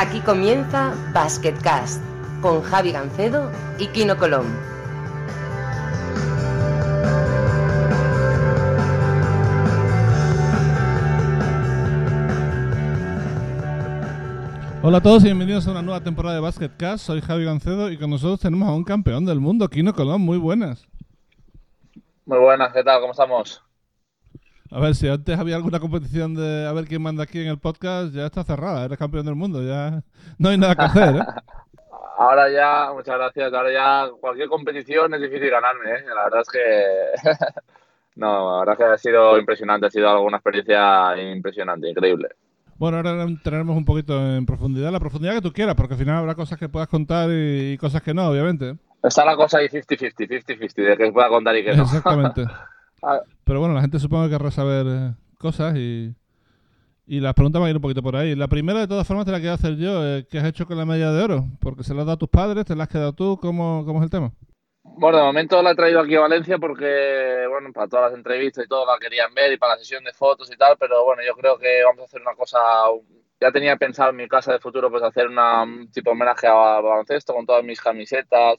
Aquí comienza Basketcast con Javi Gancedo y Kino Colón. Hola a todos y bienvenidos a una nueva temporada de Basketcast. Soy Javi Gancedo y con nosotros tenemos a un campeón del mundo, Kino Colón. Muy buenas. Muy buenas, ¿qué tal? ¿Cómo estamos? A ver, si antes había alguna competición de a ver quién manda aquí en el podcast, ya está cerrada. Eres campeón del mundo, ya no hay nada que hacer, ¿eh? Ahora ya, muchas gracias. Ahora ya cualquier competición es difícil ganarme, ¿eh? La verdad es que. no, la verdad es que ha sido impresionante, ha sido alguna experiencia impresionante, increíble. Bueno, ahora entraremos un poquito en profundidad, la profundidad que tú quieras, porque al final habrá cosas que puedas contar y, y cosas que no, obviamente. Está la cosa ahí 50-50, 50-50, de que pueda contar y que no. Exactamente. Ah, Pero bueno, la gente supongo que querrá saber eh, cosas y, y las preguntas van a ir un poquito por ahí. La primera, de todas formas, te la quiero hacer yo. eh, ¿Qué has hecho con la medalla de oro? Porque se la has dado a tus padres, te la has quedado tú. ¿Cómo, cómo es el tema? Bueno, de momento la he traído aquí a Valencia porque, bueno, para todas las entrevistas y todo la querían ver y para la sesión de fotos y tal, pero bueno, yo creo que vamos a hacer una cosa, ya tenía pensado en mi casa de futuro pues hacer una, un tipo homenaje a baloncesto con todas mis camisetas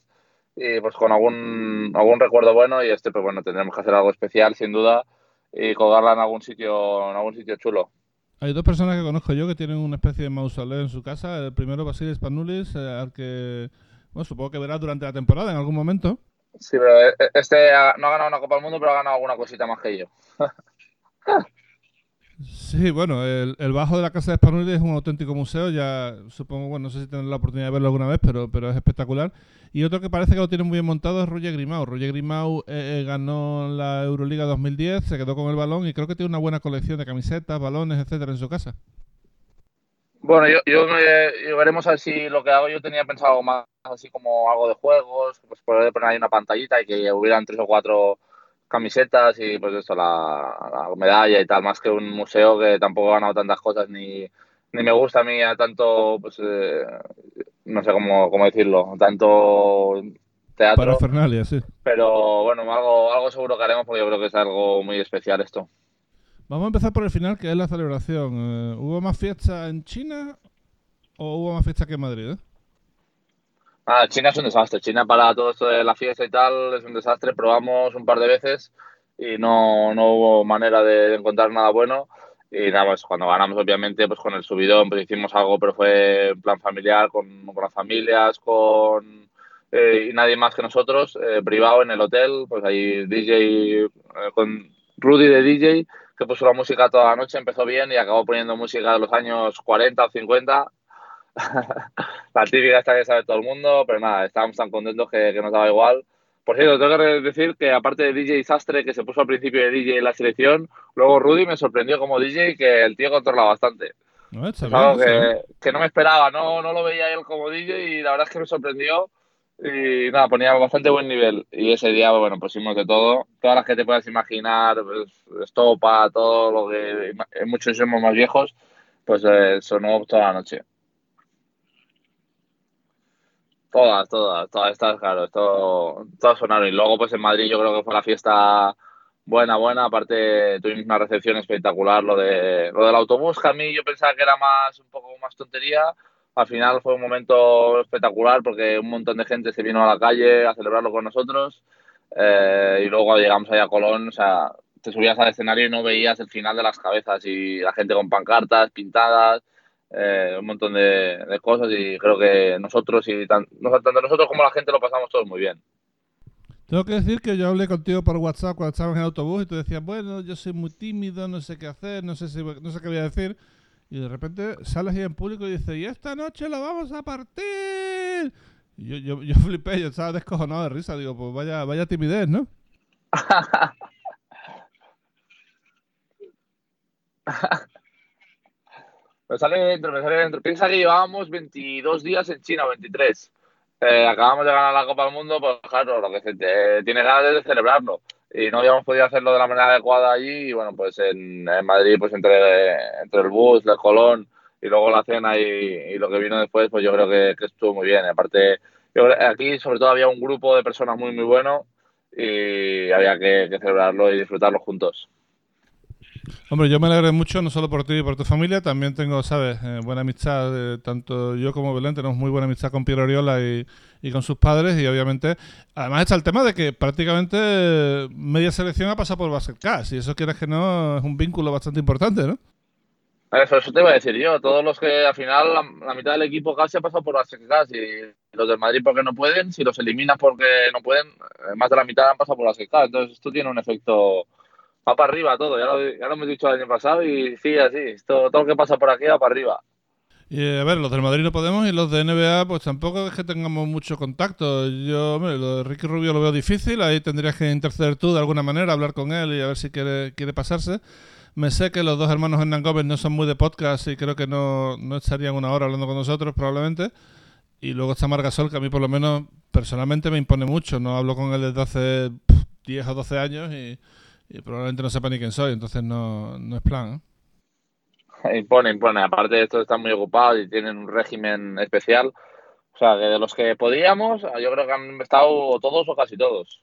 y pues con algún, algún recuerdo bueno y este pues bueno, tendremos que hacer algo especial sin duda y colgarla en algún sitio, en algún sitio chulo. Hay dos personas que conozco yo que tienen una especie de mausoleo en su casa. El primero, Basilis Panulis, eh, al que, bueno, supongo que verás durante la temporada en algún momento. Sí, pero este ha- no ha ganado una Copa del Mundo, pero ha ganado alguna cosita más que yo. Sí, bueno, el, el bajo de la casa de Spanulis es un auténtico museo, ya supongo, bueno, no sé si tendrás la oportunidad de verlo alguna vez, pero, pero es espectacular. Y otro que parece que lo tiene muy bien montado es Roger Grimau. Roger Grimau eh, eh, ganó la Euroliga 2010, se quedó con el balón y creo que tiene una buena colección de camisetas, balones, etcétera, en su casa. Bueno, yo, yo, me- yo veremos a ver si lo que hago. Yo tenía pensado más así como algo de juegos, pues poder poner ahí una pantallita y que hubieran tres o cuatro camisetas y pues eso, la, la medalla y tal, más que un museo que tampoco ha ganado tantas cosas ni, ni me gusta a mí a tanto, pues eh, no sé cómo, cómo decirlo, tanto Para teatro, Fernalia, sí. pero bueno, algo, algo seguro que haremos porque yo creo que es algo muy especial esto. Vamos a empezar por el final, que es la celebración. Eh, ¿Hubo más fiesta en China o hubo más fiesta que en Madrid? eh? Ah, China es un desastre. China para todo esto de la fiesta y tal es un desastre. Probamos un par de veces y no, no hubo manera de, encontrar nada bueno. Y nada, pues cuando ganamos, obviamente, pues con el subidón, pues hicimos algo, pero fue en plan familiar, con, con las familias, con eh, y nadie más que nosotros, eh, privado en el hotel, pues ahí DJ, eh, con Rudy de DJ, que puso la música toda la noche, empezó bien y acabó poniendo música de los años 40 o 50 la típica esta que sabe todo el mundo, pero nada, estábamos tan contentos que, que nos daba igual. Por cierto, tengo que decir que aparte de DJ Sastre, que se puso al principio de DJ en la selección, luego Rudy me sorprendió como DJ que el tío controla bastante. No, está Es bien, está bien. que, que no me esperaba, no, no lo veía él como DJ y la verdad es que me sorprendió. Y nada, ponía bastante buen nivel. Y ese día, bueno, pusimos de todo. Todas las que te puedas imaginar, pues, estopa, todo lo que muchos somos más viejos, pues eh, sonó toda la noche. Todas, todas, todas estas, claro, esto, todas sonaron. Y luego, pues en Madrid yo creo que fue la fiesta buena, buena. Aparte, tuvimos una recepción espectacular. Lo de lo del autobús, que a mí yo pensaba que era más un poco más tontería. Al final fue un momento espectacular porque un montón de gente se vino a la calle a celebrarlo con nosotros. Eh, y luego llegamos ahí a Colón, o sea, te subías al escenario y no veías el final de las cabezas y la gente con pancartas pintadas eh, un montón de, de cosas y creo que nosotros y tan- tanto nosotros como la gente lo pasamos todos muy bien. Tengo que decir que yo hablé contigo por WhatsApp cuando estábamos en el autobús y tú decías, bueno, yo soy muy tímido, no sé qué hacer, no sé si, no sé qué voy a decir. Y de repente sales ahí en público y dices, y esta noche la vamos a partir. Y yo, yo, yo flipé, yo estaba descojonado de risa. Digo, pues vaya, vaya timidez, ¿no? Me sale dentro, me sale dentro. Piensa que llevábamos 22 días en China, 23. Eh, acabamos de ganar la Copa del Mundo, pues claro, lo que se tiene ganas de celebrarlo. Y no habíamos podido hacerlo de la manera adecuada allí. Y bueno, pues en, Madrid, pues entre, entre el bus, el Colón y luego la cena y, y lo que vino después, pues yo creo que, estuvo muy bien. Aparte, yo aquí sobre todo había un grupo de personas muy, muy bueno y había que celebrarlo y disfrutarlo juntos. Hombre, yo me alegré mucho, no solo por ti y por tu familia, también tengo, ¿sabes?, eh, buena amistad, eh, tanto yo como Belén tenemos muy buena amistad con Piero Oriola y, y con sus padres, y obviamente, además está el tema de que prácticamente media selección ha pasado por Basket Cash, y eso quieres que no, es un vínculo bastante importante, ¿no? Eso, eso te iba a decir yo. Todos los que al final la, mitad del equipo casi ha pasado por las secas y los del Madrid porque no pueden, si los eliminas porque no pueden, eh, más de la mitad han pasado por las secas. Entonces esto tiene un efecto va para arriba todo. Ya lo, ya lo hemos dicho el año pasado y sigue así. Esto, todo lo que pasa por aquí va para arriba. Y a ver, los del Madrid no podemos y los de NBA, pues tampoco es que tengamos mucho contacto. Yo, hombre, lo de Ricky Rubio lo veo difícil. Ahí tendrías que interceder tú de alguna manera, hablar con él y a ver si quiere, quiere pasarse. Me sé que los dos hermanos Hernán Gómez no son muy de podcast y creo que no, no estarían una hora hablando con nosotros, probablemente. Y luego está Margasol, que a mí por lo menos personalmente me impone mucho. No hablo con él desde hace pff, 10 o 12 años y, y probablemente no sepa ni quién soy, entonces no, no es plan. ¿eh? Impone, impone. Aparte de esto, están muy ocupados y tienen un régimen especial. O sea, que de los que podíamos, yo creo que han estado todos o casi todos.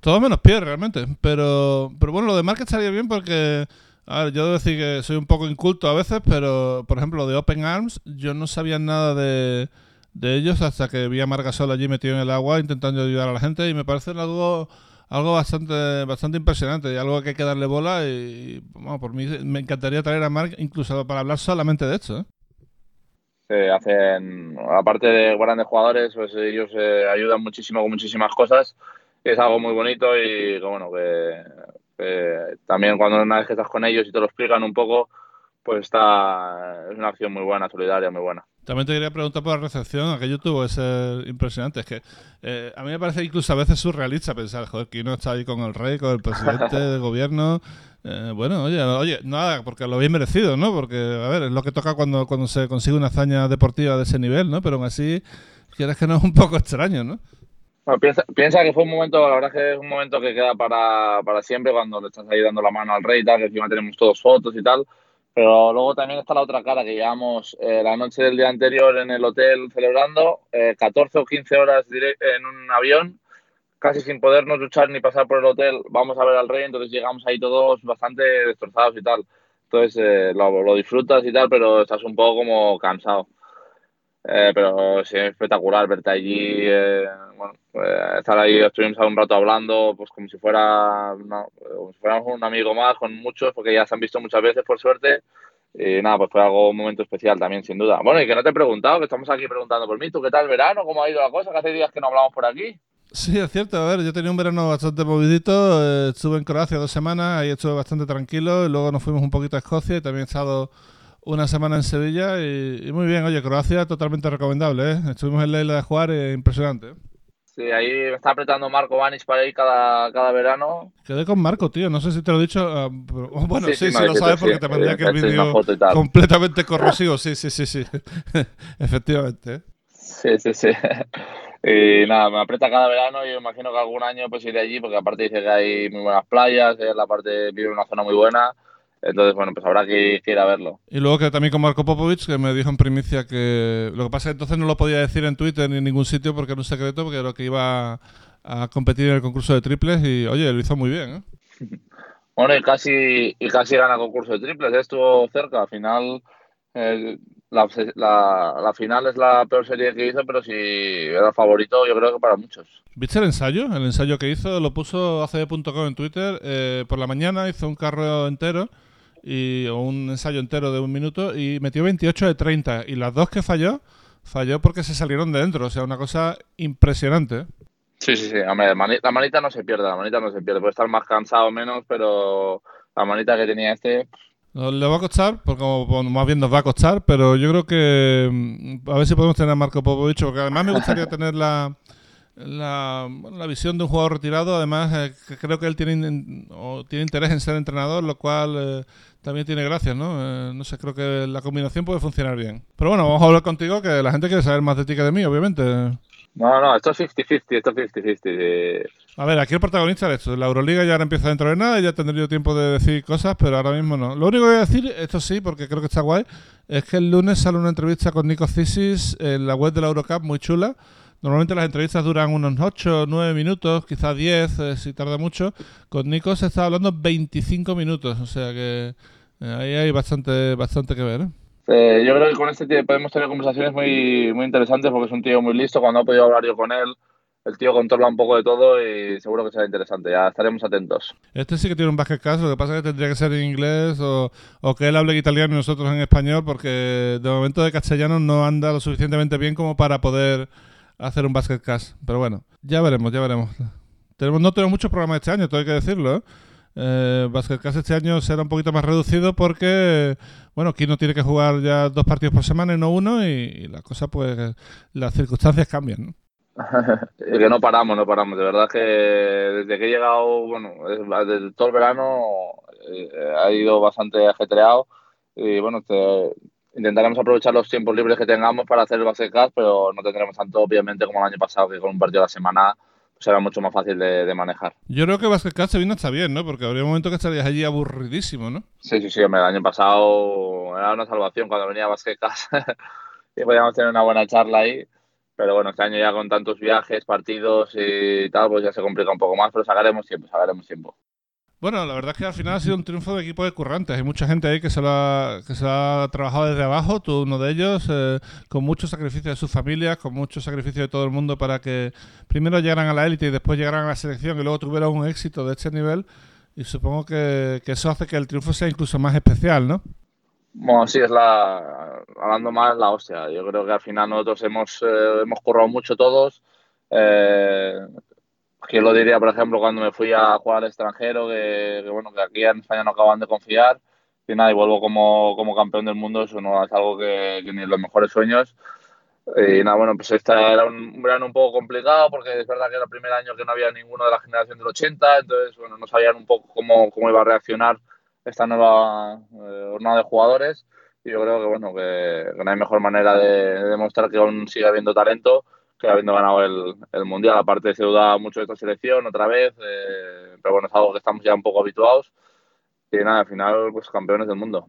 Todo menos pie, realmente. Pero, pero bueno, lo de Market estaría bien porque. A ver, yo debo decir que soy un poco inculto a veces, pero por ejemplo, lo de Open Arms, yo no sabía nada de, de ellos hasta que vi a Margasol allí metido en el agua intentando ayudar a la gente y me parece algo algo bastante bastante impresionante y algo que hay que darle bola y, bueno, por mí me encantaría traer a Mark incluso para hablar solamente de esto. ¿eh? Hacen, aparte de grandes jugadores, pues ellos eh, ayudan muchísimo con muchísimas cosas. Es algo muy bonito y bueno, que también cuando una vez que estás con ellos y te lo explican un poco, pues está es una acción muy buena, solidaria, muy buena. También te quería preguntar por la recepción, aquello tuvo que ser impresionante. Es que eh, a mí me parece incluso a veces surrealista pensar, joder, que uno está ahí con el rey, con el presidente del gobierno. Eh, bueno, oye, oye, nada, porque lo habéis merecido, ¿no? Porque, a ver, es lo que toca cuando, cuando se consigue una hazaña deportiva de ese nivel, ¿no? Pero aún así, quieres que no es un poco extraño, ¿no? Bueno, piensa, piensa que fue un momento, la verdad es que es un momento que queda para, para siempre cuando le estás ahí dando la mano al rey y tal, que encima tenemos todos fotos y tal. Pero luego también está la otra cara, que llevamos eh, la noche del día anterior en el hotel celebrando, eh, 14 o 15 horas en un avión, casi sin podernos duchar ni pasar por el hotel, vamos a ver al rey, entonces llegamos ahí todos bastante destrozados y tal. Entonces eh, lo, lo, disfrutas y tal, pero estás un poco como cansado. Eh, pero sí, es espectacular verte allí, eh, bueno, pues, estar ahí, estuvimos un rato hablando, pues como si fuera, como si fuéramos un amigo más, con muchos, porque ya se han visto muchas veces, por suerte, y nada, pues fue algo, un momento especial también, sin duda. Bueno, y que no te he preguntado, que estamos aquí preguntando por mí, ¿tú qué tal el verano? ¿Cómo ha ido la cosa? Que hace días que no hablamos por aquí. Sí, es cierto. A ver, yo tenía un verano bastante movidito. Eh, estuve en Croacia dos semanas, ahí estuve bastante tranquilo. Y luego nos fuimos un poquito a Escocia y también he estado una semana en Sevilla. Y, y muy bien, oye, Croacia totalmente recomendable. ¿eh? Estuvimos en la isla de Juar, eh, impresionante. Sí, ahí me está apretando Marco Vanis para ir cada, cada verano. Quedé con Marco, tío. No sé si te lo he dicho. Uh, pero, bueno, sí, sí, sí, sí lo sabes porque te mandé aquel vídeo completamente corrosivo. Sí, sí, sí, sí. Efectivamente. ¿eh? Sí, sí, sí. Y nada, me aprieta cada verano y imagino que algún año pues iré allí porque aparte dice que hay muy buenas playas, la parte vive en una zona muy buena. Entonces, bueno, pues habrá que, ir a verlo. Y luego que también con Marco Popovich, que me dijo en primicia que lo que pasa es que entonces no lo podía decir en Twitter ni en ningún sitio porque era un secreto, porque era que iba a competir en el concurso de triples y, oye, lo hizo muy bien, ¿eh? Bueno, y casi, y casi gana el concurso de triples, estuvo cerca, al final... Eh, la, la, la, final es la peor serie que hizo, pero si era favorito, yo creo que para muchos. ¿Viste el ensayo? El ensayo que hizo lo puso ACB.com en Twitter. Eh, por la mañana hizo un carro entero y, o un ensayo entero de un minuto y metió 28 de 30. Y las dos que falló, falló porque se salieron de dentro. O sea, una cosa impresionante. Sí, sí, sí. Hombre, la manita no se pierde, la manita no se pierde. Puede estar más cansado o menos, pero la manita que tenía este. Le va a costar, porque más bien nos va a costar, pero yo creo que a ver si podemos tener a Marco Popovich, porque además me gustaría tener la, la, la, visión de un jugador retirado. Además, eh, creo que él tiene, o tiene interés en ser entrenador, lo cual eh, también tiene gracias, ¿no? Eh, no sé, creo que la combinación puede funcionar bien. Pero bueno, vamos a hablar contigo, que la gente quiere saber más de ti que de mí, obviamente. No, no, esto es 50-50, esto es 50-50. A ver, aquí el protagonista es esto. La Euroliga ya ahora empieza dentro de nada ya tendré yo tiempo de decir cosas, pero ahora mismo no. Lo único que voy a decir, esto sí, porque creo que está guay, es que el lunes sale una entrevista con Nico Cisis en la web de la Eurocup, muy chula, Normalmente las entrevistas duran unos 8 9 minutos, quizás 10 eh, si tarda mucho. Con Nico se está hablando 25 minutos, o sea que eh, ahí hay bastante, bastante que ver. ¿eh? yo creo que con este tío podemos tener conversaciones muy, muy interesantes porque es un tío muy listo. Cuando he podido hablar yo con él, el tío controla un poco de todo y seguro que será interesante. Ya estaremos atentos. Este sí que tiene un basket caso, lo que pasa es que tendría que ser en inglés o, o que él hable italiano y nosotros en español, porque de momento de castellano no anda lo suficientemente bien como para poder hacer un basket cast. Pero bueno, ya veremos, ya veremos. Tenemos, no tenemos muchos programas este año, todo hay que decirlo. ¿eh? Eh, basket cast este año será un poquito más reducido porque, bueno, aquí no tiene que jugar ya dos partidos por semana y no uno, y, y la cosa, pues, las circunstancias cambian. ¿no? que no paramos, no paramos. De verdad que desde que he llegado, bueno, desde todo el verano eh, ha ido bastante ajetreado y bueno, te, intentaremos aprovechar los tiempos libres que tengamos para hacer el base pero no tendremos tanto, obviamente, como el año pasado, que con un partido a la semana será mucho más fácil de, manejar. Yo creo que Basket se vino hasta bien, ¿no? Porque habría un momento que estarías allí aburridísimo, ¿no? Sí, sí, sí. El año pasado era una salvación cuando venía Basket y podíamos tener una buena charla ahí. Pero bueno, este año ya con tantos viajes, partidos y tal, pues ya se complica un poco más, pero sacaremos tiempo, sacaremos tiempo. Bueno, la verdad es que al final ha sido un triunfo de equipo de currantes. Hay mucha gente ahí que se lo ha, trabajado desde abajo, tú uno de ellos, eh, con mucho sacrificio de sus familias, con mucho sacrificio de todo el mundo para que primero llegaran a la élite y después llegaran a la selección y luego tuvieran un éxito de este nivel. Y supongo que, que eso hace que el triunfo sea incluso más especial, ¿no? Bueno, sí, es la. Hablando más, la hostia. Yo creo que al final nosotros hemos, eh, hemos currado mucho todos. Eh, yo lo diría, por ejemplo, cuando me fui a jugar al extranjero, que, bueno, que aquí en España no acaban de confiar. Y nada, y vuelvo como, como campeón del mundo, eso no es algo que, ni en los mejores sueños. Y nada, bueno, pues esta era un verano un poco complicado porque es verdad que era el primer año que no había ninguno de la generación del 80, entonces, bueno, no sabían un poco cómo, cómo iba a reaccionar esta nueva eh, jornada de jugadores. Y yo creo que, bueno, que, no hay mejor manera de, demostrar que aún sigue habiendo talento que habiendo ganado el, Mundial. Aparte se duda mucho de esta selección otra vez, eh, pero bueno, es algo que estamos ya un poco habituados. Y nada, al final, pues campeones del mundo.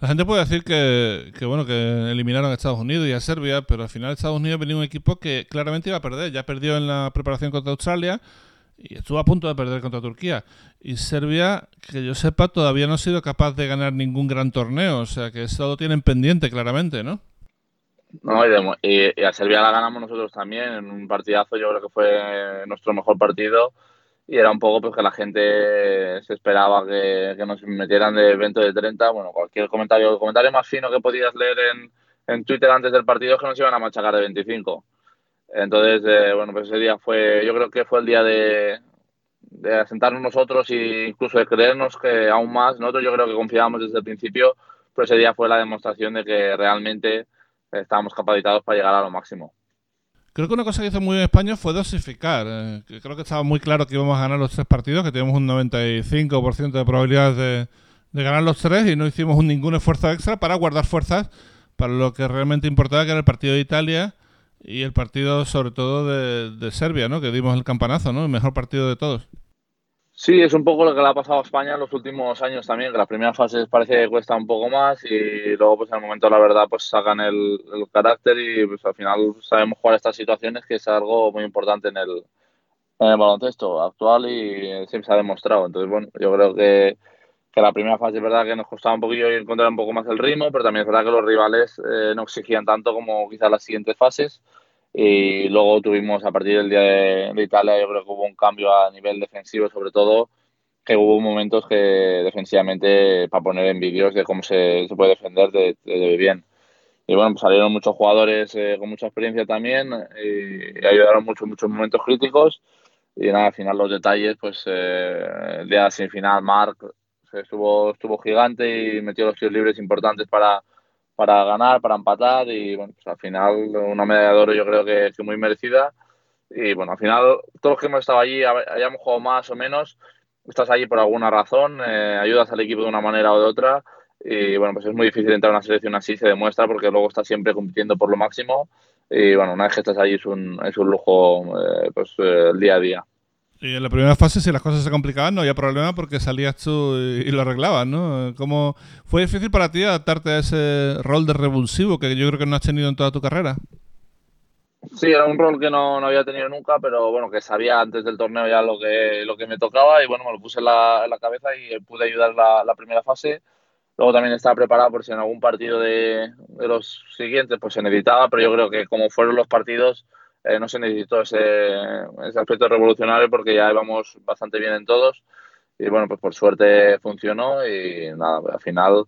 La gente puede decir que, que, bueno que eliminaron a Estados Unidos y a Serbia, pero al final Estados Unidos venía un equipo que claramente iba a perder. Ya perdió en la preparación contra Australia y estuvo a punto de perder contra Turquía. Y Serbia, que yo sepa, todavía no ha sido capaz de ganar ningún gran torneo. O sea que eso lo tienen pendiente claramente, ¿no? No, y, a Serbia la ganamos nosotros también en un partidazo, yo creo que fue nuestro mejor partido y era un poco pues que la gente se esperaba que, nos metieran de 20 de 30, bueno, cualquier comentario, el comentario más fino que podías leer en, en Twitter antes del partido es que nos iban a machacar de 25. Entonces, eh, bueno, pues ese día fue, yo creo que fue el día de, de asentarnos nosotros e incluso de creernos que aún más, nosotros yo creo que confiábamos desde el principio, pero ese día fue la demostración de que realmente estábamos capacitados para llegar a lo máximo. Creo que una cosa que hizo muy bien España fue dosificar. Eh, creo que estaba muy claro que íbamos a ganar los tres partidos, que teníamos un 95% de probabilidades de, de, ganar los tres y no hicimos ningún esfuerzo extra para guardar fuerzas para lo que realmente importaba, que era el partido de Italia y el partido sobre todo de, de Serbia, ¿no? que dimos el campanazo, ¿no? el mejor partido de todos. Sí, es un poco lo que le ha pasado a España en los últimos años también, que las primeras fases parece que cuesta un poco más y luego pues en el momento la verdad pues sacan el, carácter y pues al final sabemos jugar estas situaciones que es algo muy importante en el, baloncesto actual y siempre se ha demostrado. Entonces bueno, yo creo que, que la primera fase es verdad que nos costaba un poquillo encontrar un poco más el ritmo, pero también es verdad que los rivales eh, no exigían tanto como quizás las siguientes fases y luego tuvimos a partir del día de, Italia, yo creo que hubo un cambio a nivel defensivo, sobre todo, que hubo momentos que defensivamente, para poner en vídeos de cómo se, se puede defender de, de, bien. Y bueno, pues salieron muchos jugadores eh, con mucha experiencia también y, ayudaron mucho en muchos momentos críticos. Y nada, al final los detalles, pues eh, el día de semifinal, Marc estuvo, estuvo gigante y metió los tiros libres importantes para, para ganar, para empatar y bueno, pues al final una medalla de oro yo creo que, es muy merecida y bueno, al final todos los que hemos estado allí, hayamos jugado más o menos, estás allí por alguna razón, eh, ayudas al equipo de una manera o de otra y bueno, pues es muy difícil entrar a una selección así, se demuestra porque luego estás siempre compitiendo por lo máximo y bueno, una vez que estás allí es un, es un lujo eh, pues eh, el día a día. Y en la primera fase, si las cosas se complicaban, no había problema porque salías tú y, lo arreglabas, ¿no? ¿Cómo fue difícil para ti adaptarte a ese rol de revulsivo que yo creo que no has tenido en toda tu carrera? Sí, era un rol que no, no, había tenido nunca, pero bueno, que sabía antes del torneo ya lo que, lo que me tocaba y bueno, me lo puse en la, la cabeza y pude ayudar la, la primera fase. Luego también estaba preparado por si en algún partido de, de, los siguientes pues se necesitaba, pero yo creo que como fueron los partidos eh, no se necesitó ese, aspecto revolucionario porque ya íbamos bastante bien en todos y bueno, pues por suerte funcionó y nada, al final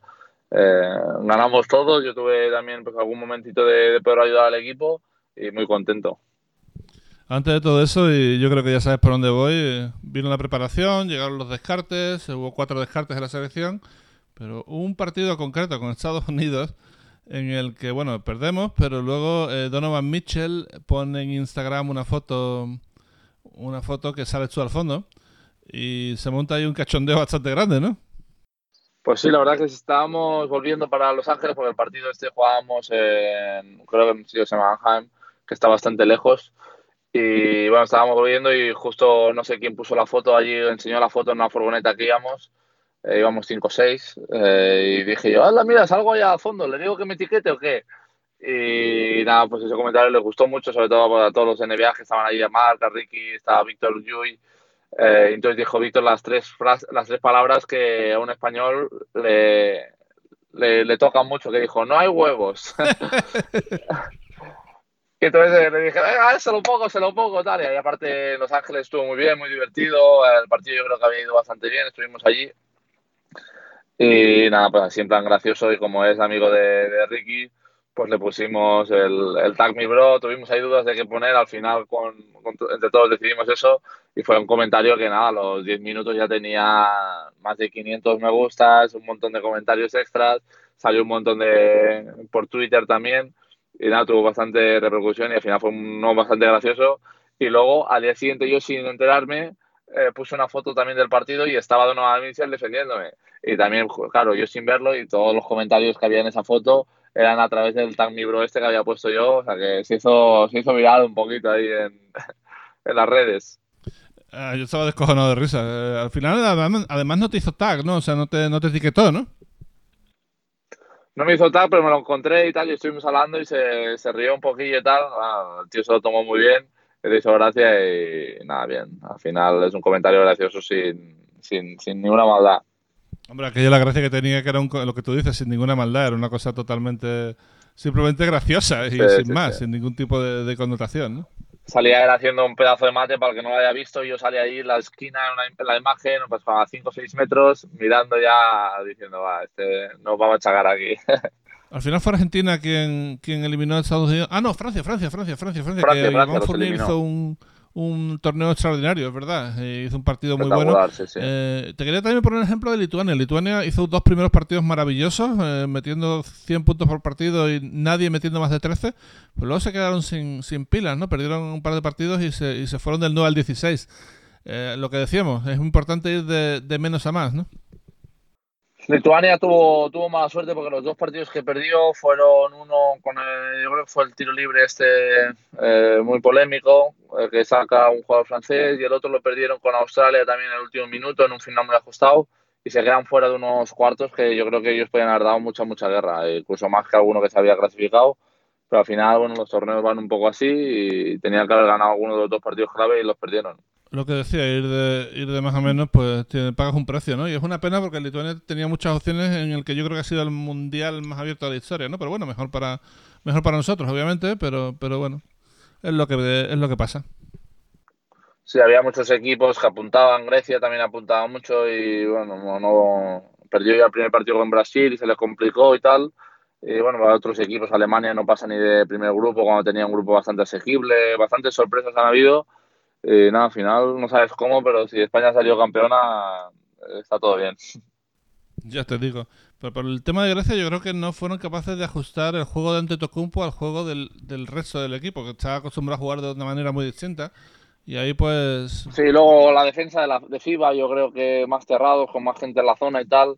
eh, ganamos todos. Yo tuve también pues, algún momentito de, de poder ayudar al equipo y muy contento. Antes de todo eso, y yo creo que ya sabes por dónde voy, eh, vino la preparación, llegaron los descartes, hubo cuatro descartes de la selección, pero un partido concreto con Estados Unidos en el que, bueno, perdemos, pero luego eh, Donovan Mitchell pone en Instagram una foto, una foto que sale tú al fondo, y se monta ahí un cachondeo bastante grande, ¿no? Pues sí, la verdad que estábamos volviendo para Los Ángeles porque el partido este jugábamos en, creo que en un sitio que se llama Anaheim, que está bastante lejos. Y bueno, estábamos volviendo y justo no sé quién puso la foto allí, enseñó la foto en una furgoneta que íbamos, eh, íbamos 5 o 6, eh, y dije yo, ¡hala, mira, salgo allá al fondo! ¿Le digo que me etiquete o qué? Y nada, pues ese comentario le gustó mucho, sobre todo a todos los NBA que estaban ahí, a Marc, a Ricky, estaba Víctor Llull, eh, entonces dijo Víctor las tres, las tres palabras que a un español le, le, le tocan mucho, que dijo, no hay huevos. y entonces le dije, ah, se lo pongo, se lo pongo, tal. Y aparte en Los Ángeles estuvo muy bien, muy divertido. El partido yo creo que había ido bastante bien, estuvimos allí. Y nada, pues así en plan gracioso y como es amigo de, de Ricky, pues le pusimos el, el tag mi bro, tuvimos ahí dudas de qué poner, al final con, con, entre todos decidimos eso y fue un comentario que nada, a los 10 minutos ya tenía más de 500 me gustas, un montón de comentarios extras, salió un montón de por Twitter también y nada, tuvo bastante repercusión y al final fue un, no, bastante gracioso. Y luego al día siguiente yo sin enterarme eh, puse una foto también del partido y estaba Donovan Mitchell defendiéndome y también, claro, yo sin verlo y todos los comentarios que había en esa foto eran a través del tag mi bro este que había puesto yo, o sea que se hizo, se hizo viral un poquito ahí en, en las redes. Ah, yo estaba descojonado de risa. Eh, al final, además, no te hizo tag, ¿no? O sea, no te, no te etiquetó, ¿no? No me hizo tag, pero me lo encontré y tal, y estuvimos hablando y se, se rió un poquillo y tal. Ah, el tío se lo tomó muy bien, le hizo gracia y nada, bien. Al final es un comentario gracioso sin, sin, sin ninguna maldad. Hombre, aquella la gracia que tenía que era un, lo que tú dices, sin ninguna maldad, era una cosa totalmente, simplemente graciosa y sí, sin sí, más, sí. sin ningún tipo de, de, connotación, ¿no? Salía él haciendo un pedazo de mate para el que no lo haya visto, y yo salía ahí en la esquina, en, una, en la imagen, pues a 5 o 6 metros, mirando ya, diciendo, va, este, nos vamos a chagar aquí. Al final fue Argentina quien, quien eliminó a Estados Unidos. Ah, no, Francia, Francia, Francia, Francia, Francia. Francia, que Francia Fournier hizo un, un torneo extraordinario, es verdad. Eh, hizo un partido muy bueno. Sí, sí. Eh, te quería también poner el ejemplo de Lituania. Lituania hizo dos primeros partidos maravillosos, eh, metiendo 100 puntos por partido y nadie metiendo más de 13. Pero luego se quedaron sin, sin pilas, ¿no? Perdieron un par de partidos y se, y se fueron del 9 al 16. Eh, lo que decíamos, es importante ir de, de menos a más, ¿no? Lituania tuvo, tuvo mala suerte porque los dos partidos que perdió fueron uno con el, yo creo que fue el tiro libre este eh, muy polémico, eh, que saca un jugador francés, y el otro lo perdieron con Australia también en el último minuto en un final muy ajustado y se quedan fuera de unos cuartos que yo creo que ellos podían haber dado mucha, mucha guerra, incluso más que alguno que se había clasificado. Pero al final, bueno, los torneos van un poco así y tenían que haber ganado alguno de los dos partidos clave y los perdieron lo que decía, ir de, ir de más o menos, pues pagas un precio, ¿no? Y es una pena porque Lituania tenía muchas opciones en el que yo creo que ha sido el mundial más abierto de la historia, ¿no? Pero bueno, mejor para mejor para nosotros, obviamente, pero pero bueno, es lo que es lo que pasa. Sí, había muchos equipos que apuntaban, Grecia también apuntaba mucho y bueno, no, no perdió ya el primer partido con Brasil y se les complicó y tal. Y bueno, para otros equipos, Alemania no pasa ni de primer grupo cuando tenía un grupo bastante asequible, bastantes sorpresas han habido eh, nada, al final no sabes cómo, pero si España salió campeona, está todo bien. Ya te digo. Pero por el tema de Grecia, yo creo que no fueron capaces de ajustar el juego de Antetokounmpo al juego del, del resto del equipo, que estaba acostumbrado a jugar de una manera muy distinta. Y ahí pues... Sí, luego la defensa de, la, de FIBA, yo creo que más cerrados, con más gente en la zona y tal,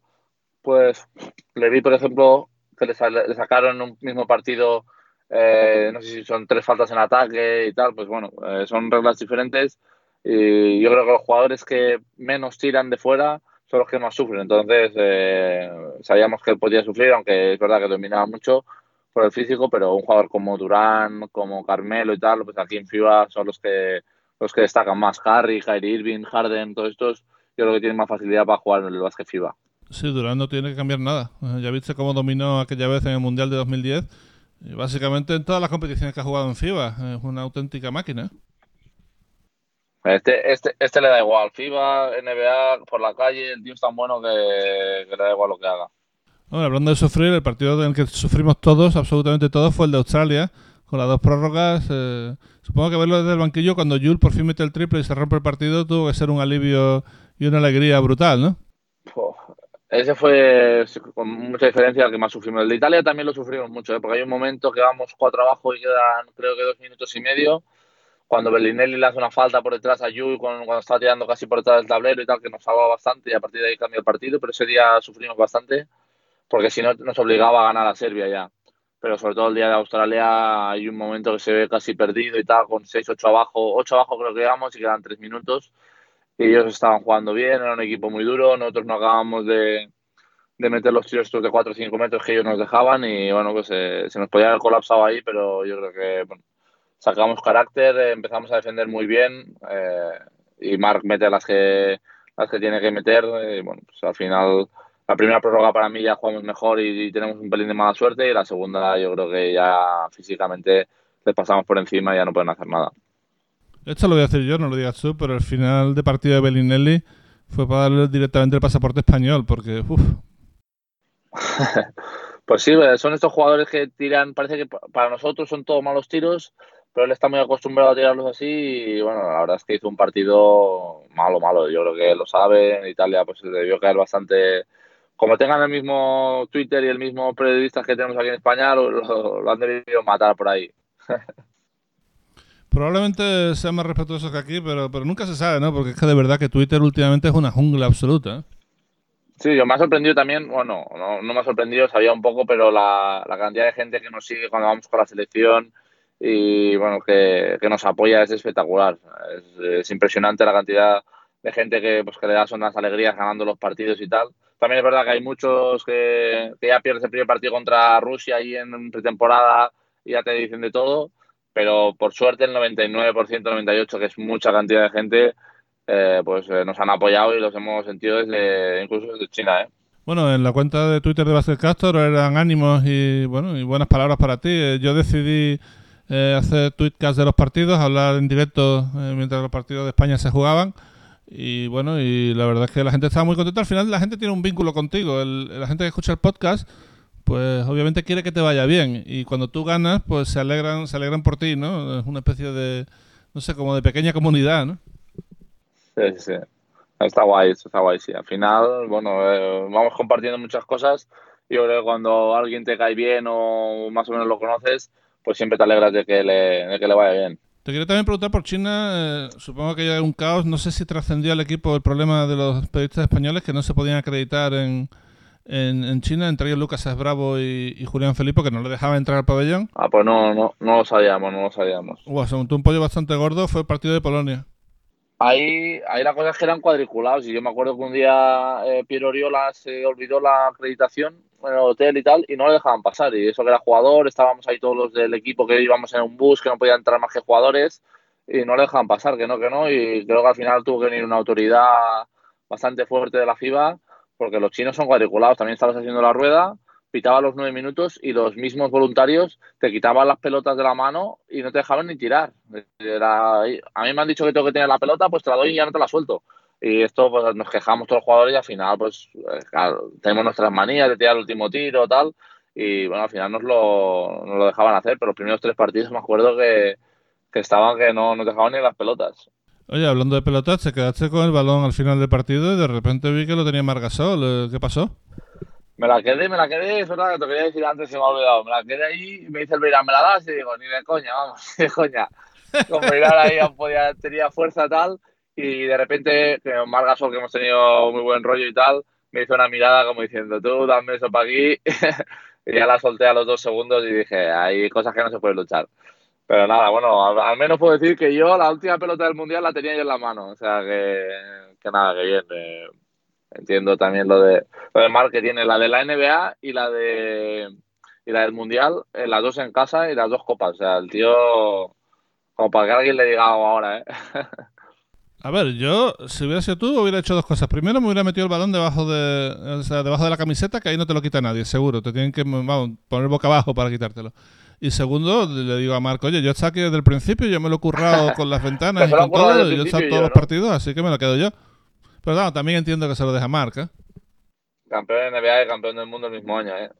pues le vi, por ejemplo, que le, le sacaron en un mismo partido eh, no sé si son tres faltas en ataque y tal, pues bueno, eh, son reglas diferentes y yo creo que los jugadores que menos tiran de fuera son los que más sufren, entonces eh, sabíamos que podía sufrir, aunque es verdad que dominaba mucho, por el físico, pero un jugador como Durán, como Carmelo y tal, pues aquí en FIBA son los que los que destacan más. Harry, Kyrie Irving, Harden, todos estos, yo creo que tienen más facilidad para jugar en el básquet FIBA. Sí, Durán no tiene que cambiar nada. Ya viste cómo dominó aquella vez en el Mundial de 2010. Y básicamente en todas las competiciones que ha jugado en FIBA. Es una auténtica máquina. Este, este, este le da igual. FIBA, NBA, por la calle, el tío es tan bueno que, que le da igual lo que haga. Bueno, hablando de sufrir, el partido en el que sufrimos todos, absolutamente todos, fue el de Australia, con las dos prórrogas. Eh, supongo que verlo desde el banquillo, cuando Jules por fin mete el triple y se rompe el partido, tuvo que ser un alivio y una alegría brutal, ¿no? Ese fue con mucha diferencia el que más sufrimos. El de Italia también lo sufrimos mucho, ¿eh? porque hay un momento que vamos cuatro abajo y quedan creo que dos minutos y medio. Cuando Bellinelli le hace una falta por detrás a Jules, cuando, estaba tirando casi por detrás del tablero y tal, que nos salva bastante y a partir de ahí cambia el partido, pero ese día sufrimos bastante porque si no nos obligaba a ganar a Serbia ya. Pero sobre todo el día de Australia hay un momento que se ve casi perdido y tal, con 6, 8 abajo, 8 abajo creo que llegamos y quedan 3 minutos. Y ellos estaban jugando bien, era un equipo muy duro, nosotros no acabamos de, de meter los tiros de 4 o 5 metros que ellos nos dejaban y bueno, pues eh, se nos podía haber colapsado ahí, pero yo creo que bueno, sacamos carácter, eh, empezamos a defender muy bien eh, y Mark mete las que, las que tiene que meter y bueno, pues al final la primera prórroga para mí ya jugamos mejor y, tenemos un pelín de mala suerte y la segunda yo creo que ya físicamente les pasamos por encima y ya no pueden hacer nada. Esto lo voy a decir yo, no lo digas tú, pero el final de partido de Bellinelli fue para darle directamente el pasaporte español, porque uff. pues sí, son estos jugadores que tiran, parece que para nosotros son todos malos tiros, pero él está muy acostumbrado a tirarlos así y bueno, la verdad es que hizo un partido malo, malo. Yo creo que lo sabe, en Italia pues se debió caer bastante como tengan el mismo Twitter y el mismo periodista que tenemos aquí en España, lo, han debido matar por ahí. Probablemente sea más respetuoso que aquí, pero, pero nunca se sabe, ¿no? Porque es que de verdad que Twitter últimamente es una jungla absoluta. Sí, yo me ha sorprendido también, bueno, no, me ha sorprendido, sabía un poco, pero la, cantidad de gente que nos sigue cuando vamos con la selección y, bueno, que, nos apoya es espectacular. Es, impresionante la cantidad de gente que, pues, que le da son las alegrías ganando los partidos y tal. También es verdad que hay muchos que, ya pierdes el primer partido contra Rusia ahí en pretemporada y ya te dicen de todo, pero por suerte el 99%, 98%, que es mucha cantidad de gente, eh, pues eh, nos han apoyado y los hemos sentido desde, incluso desde China. ¿eh? Bueno, en la cuenta de Twitter de Basket Castor eran ánimos y, bueno, y buenas palabras para ti. Yo decidí hacer tweetcast de los partidos, hablar en directo mientras los partidos de España se jugaban. Y bueno, y la verdad es que la gente estaba muy contenta. Al final la gente tiene un vínculo contigo. la gente que escucha el podcast, pues obviamente quiere que te vaya bien. Y cuando tú ganas, pues se alegran, se alegran por ti, ¿no? Es una especie de, no sé, como de pequeña comunidad, ¿no? Sí, sí, sí. Está guay, está guay, sí. Al final, bueno, eh, vamos compartiendo muchas cosas. Yo creo que cuando alguien te cae bien o más o menos lo conoces, pues siempre te alegras de que le, de que le vaya bien. Te quería también preguntar por China, eh, supongo que hay un caos, no sé si trascendió al equipo el problema de los periodistas españoles que no se podían acreditar en, en, China, entre ellos Lucas Bravo y, Julián Felipe, que no le dejaba entrar al pabellón. Ah, pues no, no, no lo sabíamos, no lo sabíamos. Se montó un pollo bastante gordo, fue el partido de Polonia. Ahí, ahí la cosa es que eran cuadriculados y yo me acuerdo que un día eh, Piero Oriola se olvidó la acreditación en el hotel y tal, y no le dejaban pasar. Y eso que era jugador, estábamos ahí todos los del equipo que íbamos en un bus, que no podían entrar más que jugadores, y no le dejaban pasar, que no, que no. Y creo que al final tuvo que venir una autoridad bastante fuerte de la FIBA, porque los chinos son cuadriculados. También estabas haciendo la rueda, pitaba los nueve minutos y los mismos voluntarios te quitaban las pelotas de la mano y no te dejaban ni tirar. A mí me han dicho que tengo que tener la pelota, pues te la doy y ya no te la suelto. Y esto, pues nos quejamos todos los jugadores y al final, pues, eh, tenemos nuestras manías de tirar el último tiro tal. Y bueno, al final nos lo, lo dejaban hacer, pero los primeros tres partidos me acuerdo que, que estaban que no nos dejaban ni las pelotas. Oye, hablando de pelotas, te quedaste con el balón al final del partido y de repente vi que lo tenía Margasol. Eh, ¿Qué pasó? Me la quedé, me la quedé, es verdad que te quería decir antes, se me ha olvidado. Me la quedé ahí y me dice el Beirán, ¿me la das? Y digo, ni de coña, vamos, ni de coña. Con Beirán ahí podía, tenía fuerza tal y de repente, Margasol, que hemos tenido muy buen rollo y tal, me hizo una mirada como diciendo, tú dame eso para aquí. y ya la solté a los dos segundos y dije, hay cosas que no se pueden luchar. Pero nada, bueno, al, menos puedo decir que yo la última pelota del Mundial la tenía yo en la mano. O sea que, que nada, que bien. Eh, entiendo también lo de, lo de Mark que tiene la de la NBA y la de y la del Mundial, eh, las dos en casa y las dos copas. O sea, el tío, como para que alguien le diga ahora, ¿eh? A ver, yo, si hubiera sido tú, hubiera hecho dos cosas. Primero, me hubiera metido el balón debajo de, o sea, debajo de la camiseta, que ahí no te lo quita nadie, seguro. Te tienen que poner boca abajo para quitártelo. Y segundo, le digo a Marco, oye, yo está aquí desde el principio, yo me lo he currado con las ventanas y con todo, yo he estado todos los partidos, así que me lo quedo yo. Pero claro, también entiendo que se lo deja Marca. ¿eh? Campeón de NBA y campeón del mundo el mismo año, ¿eh?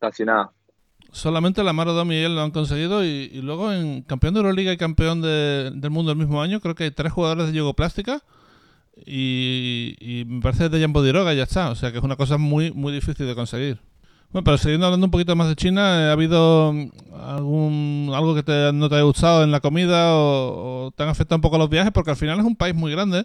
Casi nada. Solamente la Maro Domi y él lo han conseguido y, luego en campeón de Euroliga y campeón del mundo el mismo año creo que hay tres jugadores de Plástica y, y me parece de Jambo Diroga y ya está. O sea que es una cosa muy, muy difícil de conseguir. Bueno, pero siguiendo hablando un poquito más de China, ¿ha habido algún algo que te, no te haya gustado en la comida o, o te han afectado un poco los viajes? Porque al final es un país muy grande,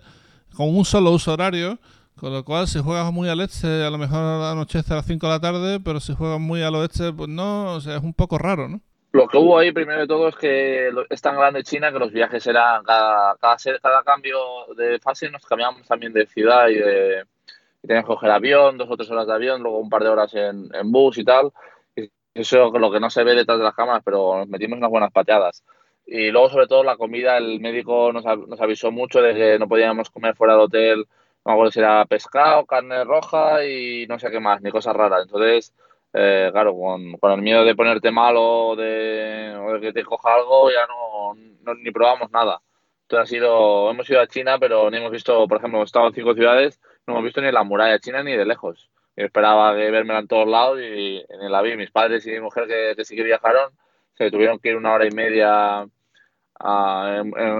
con un solo uso horario con lo cual, si juegas muy al este, a lo mejor anochece a las 5 de la tarde, pero si juegas muy al oeste, pues no, o sea, es un poco raro, ¿no? Lo que hubo ahí, primero de todo, es que es tan grande China que los viajes eran cada, cada, cambio de fase, nos cambiamos también de ciudad y, de, y teníamos que coger avión, dos o tres horas de avión, luego un par de horas en, bus y tal. Y eso es lo que no se ve detrás de las cámaras, pero nos metimos unas buenas pateadas. Y luego, sobre todo, la comida, el médico nos, nos avisó mucho de que no podíamos comer fuera del hotel no me acuerdo si era pescado, carne roja y no sé qué más, ni cosas raras. Entonces, eh, claro, con, con, el miedo de ponerte mal o de, o de que te coja algo, ya no, ni probamos nada. Entonces ha sido, hemos ido a China, pero ni hemos visto, por ejemplo, hemos estado en cinco ciudades, no hemos visto ni la muralla china ni de lejos. Yo esperaba que verme en todos lados y en la vi. Mis padres y mi mujer que, sí que viajaron, se tuvieron que ir una hora y media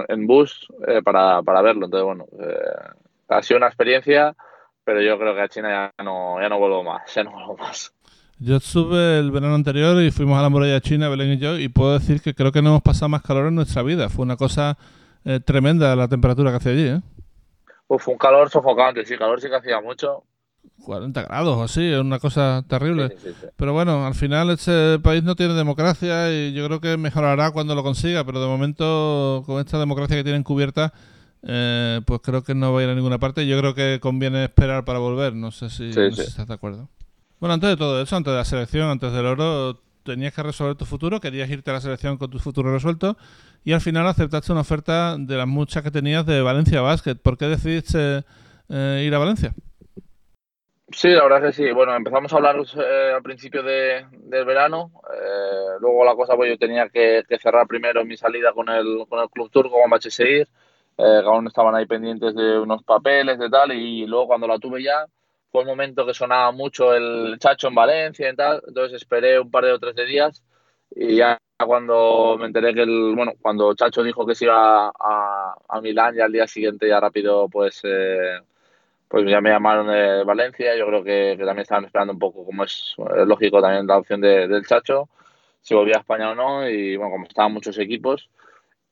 en, bus eh, para, para verlo. Entonces, bueno, eh, ha sido una experiencia, pero yo creo que a China ya no, ya no vuelvo más, ya no vuelvo más. Yo estuve el verano anterior y fuimos a la muralla china, Belén y yo, y puedo decir que creo que no hemos pasado más calor en nuestra vida. Fue una cosa eh, tremenda la temperatura que hacía allí, ¿eh? Fue un calor sofocante, sí, calor sí que hacía mucho. 40 grados o así, es una cosa terrible. Pero bueno, al final este país no tiene democracia y yo creo que mejorará cuando lo consiga, pero de momento con esta democracia que tienen cubierta eh, pues creo que no va a ir a ninguna parte. Yo creo que conviene esperar para volver. No sé si, estás de acuerdo. Bueno, antes de todo eso, antes de la selección, antes del oro, tenías que resolver tu futuro, querías irte a la selección con tu futuro resuelto y al final aceptaste una oferta de las muchas que tenías de Valencia Basket. ¿Por qué decidiste eh, ir a Valencia? Sí, la verdad es que sí. Bueno, empezamos a hablar eh, al principio de, del verano. luego la cosa, pues yo tenía que, cerrar primero mi salida con el, con el Club Turco, con seguir eh, aún estaban ahí pendientes de unos papeles, de tal, y luego cuando la tuve ya, fue el momento que sonaba mucho el Chacho en Valencia y tal, entonces esperé un par de o tres de días y ya cuando me enteré que el, bueno, cuando Chacho dijo que se iba a, a Milán, ya al día siguiente ya rápido pues eh, pues ya me llamaron de Valencia, yo creo que, también estaban esperando un poco, como es, lógico también la opción del Chacho, si volvía a España o no, y bueno, como estaban muchos equipos,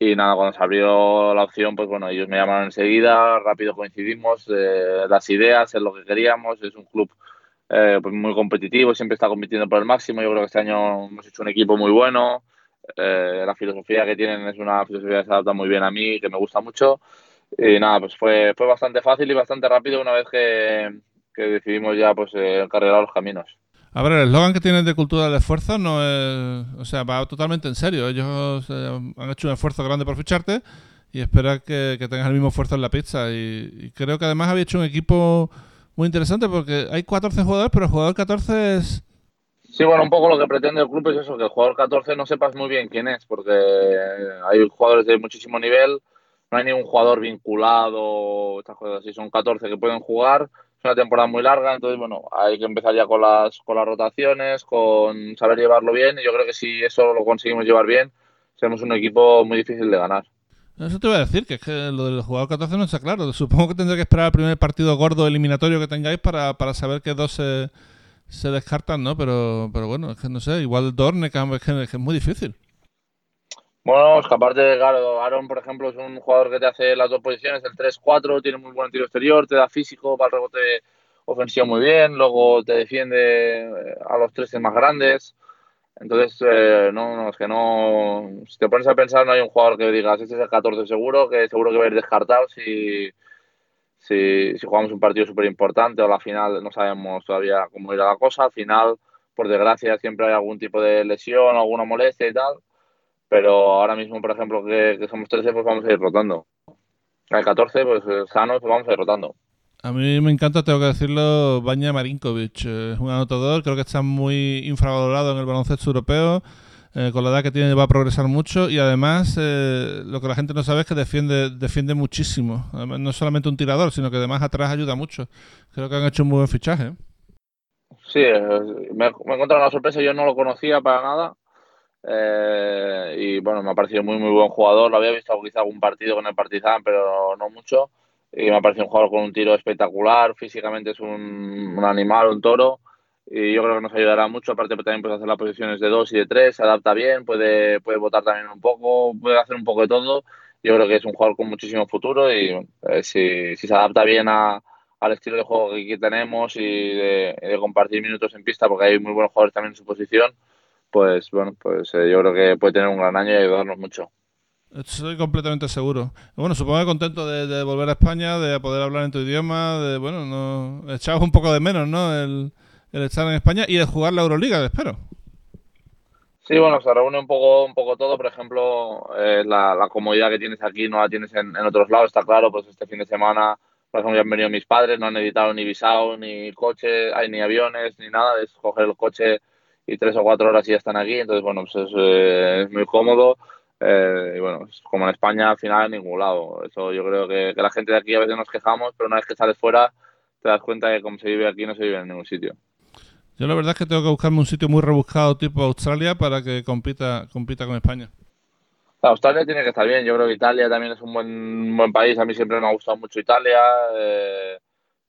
y nada, cuando se abrió la opción, pues bueno, ellos me llamaron enseguida, rápido coincidimos, eh, las ideas, en lo que queríamos, es un club eh, pues muy competitivo, siempre está compitiendo por el máximo, yo creo que este año hemos hecho un equipo muy bueno, eh, la filosofía que tienen es una filosofía que se adapta muy bien a mí, que me gusta mucho, y nada, pues fue, fue bastante fácil y bastante rápido una vez que, que decidimos ya pues encargar los caminos. A ver, el eslogan que tienen de cultura del esfuerzo no es. O sea, va totalmente en serio. Ellos eh, han hecho un esfuerzo grande por ficharte y espera que, tengas el mismo esfuerzo en la pizza. Y, creo que además había hecho un equipo muy interesante porque hay 14 jugadores, pero el jugador 14 es. Sí, bueno, un poco lo que pretende el club es eso, que el jugador 14 no sepas muy bien quién es, porque hay jugadores de muchísimo nivel, no hay ningún jugador vinculado, estas cosas así, son 14 que pueden jugar una temporada muy larga, entonces bueno, hay que empezar ya con las, con las rotaciones, con saber llevarlo bien, y yo creo que si eso lo conseguimos llevar bien, seremos un equipo muy difícil de ganar. Eso te voy a decir, que es que lo del jugador 14 no está claro. Supongo que tendré que esperar el primer partido gordo eliminatorio que tengáis para, para saber que dos se, se descartan, ¿no? Pero, pero bueno, es que no sé, igual Dorne, que es muy difícil. Bueno, es que aparte, claro, Aaron, por ejemplo, es un jugador que te hace las dos posiciones, el 3-4, tiene muy buen tiro exterior, te da físico para el rebote ofensivo muy bien, luego te defiende eh, a los tres más grandes. Entonces, eh, no, no, es que no. Si te pones a pensar, no hay un jugador que digas, este es el 14 seguro, que seguro que va a ir descartado si, si, si jugamos un partido súper importante o la final no sabemos todavía cómo irá la cosa. Al final, por desgracia siempre hay algún tipo de lesión, alguna molestia y tal, pero ahora mismo, por ejemplo, que, somos 13, pues vamos a ir rotando. Al 14, pues eh, sanos, pues vamos a ir rotando. A mí me encanta, tengo que decirlo, Baña Marinkovic. Es un anotador, creo que está muy infravalorado en el baloncesto europeo. Eh, con la edad que tiene va a progresar mucho y además eh, lo que la gente no sabe es que defiende defiende muchísimo. No es solamente un tirador, sino que además atrás ayuda mucho. Creo que han hecho un muy buen fichaje. Sí, me, me he encontrado una sorpresa, yo no lo conocía para nada. Eh, y bueno, me ha parecido muy, muy buen jugador. Lo había visto quizá algún partido con el Partizan, pero no mucho. Y me ha parecido un jugador con un tiro espectacular. Físicamente es un, un animal, un toro y yo creo que nos ayudará mucho. Aparte, también puede hacer las posiciones de dos y de tres, se adapta bien, puede, puede votar también un poco, puede hacer un poco de todo. Yo creo que es un jugador con muchísimo futuro y eh, si, si, se adapta bien a, al estilo de juego que tenemos y de, compartir minutos en pista, porque hay muy buenos jugadores también en su posición, pues bueno, pues eh, yo creo que puede tener un gran año y ayudarnos mucho. Estoy completamente seguro. Bueno, supongo que contento de, volver a España, de poder hablar en tu idioma, de, bueno, no echabas un poco de menos, ¿no? El, el estar en España y el jugar la Euroliga, espero. Sí, bueno, se reúne un poco, un poco todo. Por ejemplo, eh, la, comodidad que tienes aquí no la tienes en, otros lados, está claro. Pues este fin de semana, por ejemplo, ya han venido mis padres, no han editado ni visado, ni coche, hay ni aviones, ni nada. Es coger el coche y tres o cuatro horas y ya están aquí. Entonces, bueno, pues es, eh, muy cómodo. Eh, y bueno, como en España, al final, en ningún lado. Eso yo creo que, que la gente de aquí a veces nos quejamos, pero una vez que sales fuera, te das cuenta de que como se vive aquí no se vive en ningún sitio. Yo la verdad es que tengo que buscarme un sitio muy rebuscado tipo Australia para que compita, compita con España. Australia tiene que estar bien. Yo creo que Italia también es un buen, buen país. A mí siempre me ha gustado mucho Italia. Eh,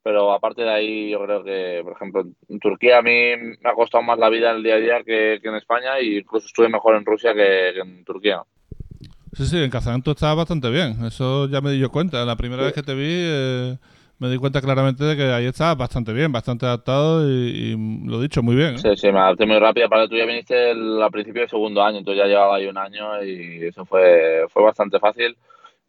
pero aparte de ahí, yo creo que, por ejemplo, en Turquía a mí me ha costado más la vida en el día a día que, en España y incluso estuve mejor en Rusia que, en Turquía. Sí, sí, en Kazán tú estabas bastante bien. Eso ya me di yo cuenta. La primera vez que te vi... Eh me di cuenta claramente de que ahí está bastante bien, bastante adaptado y, lo dicho, muy bien. ¿eh? Sí, sí, me adapté muy rápido. Para tú ya viniste al principio del segundo año, entonces ya llevaba ahí un año y eso fue, fue bastante fácil.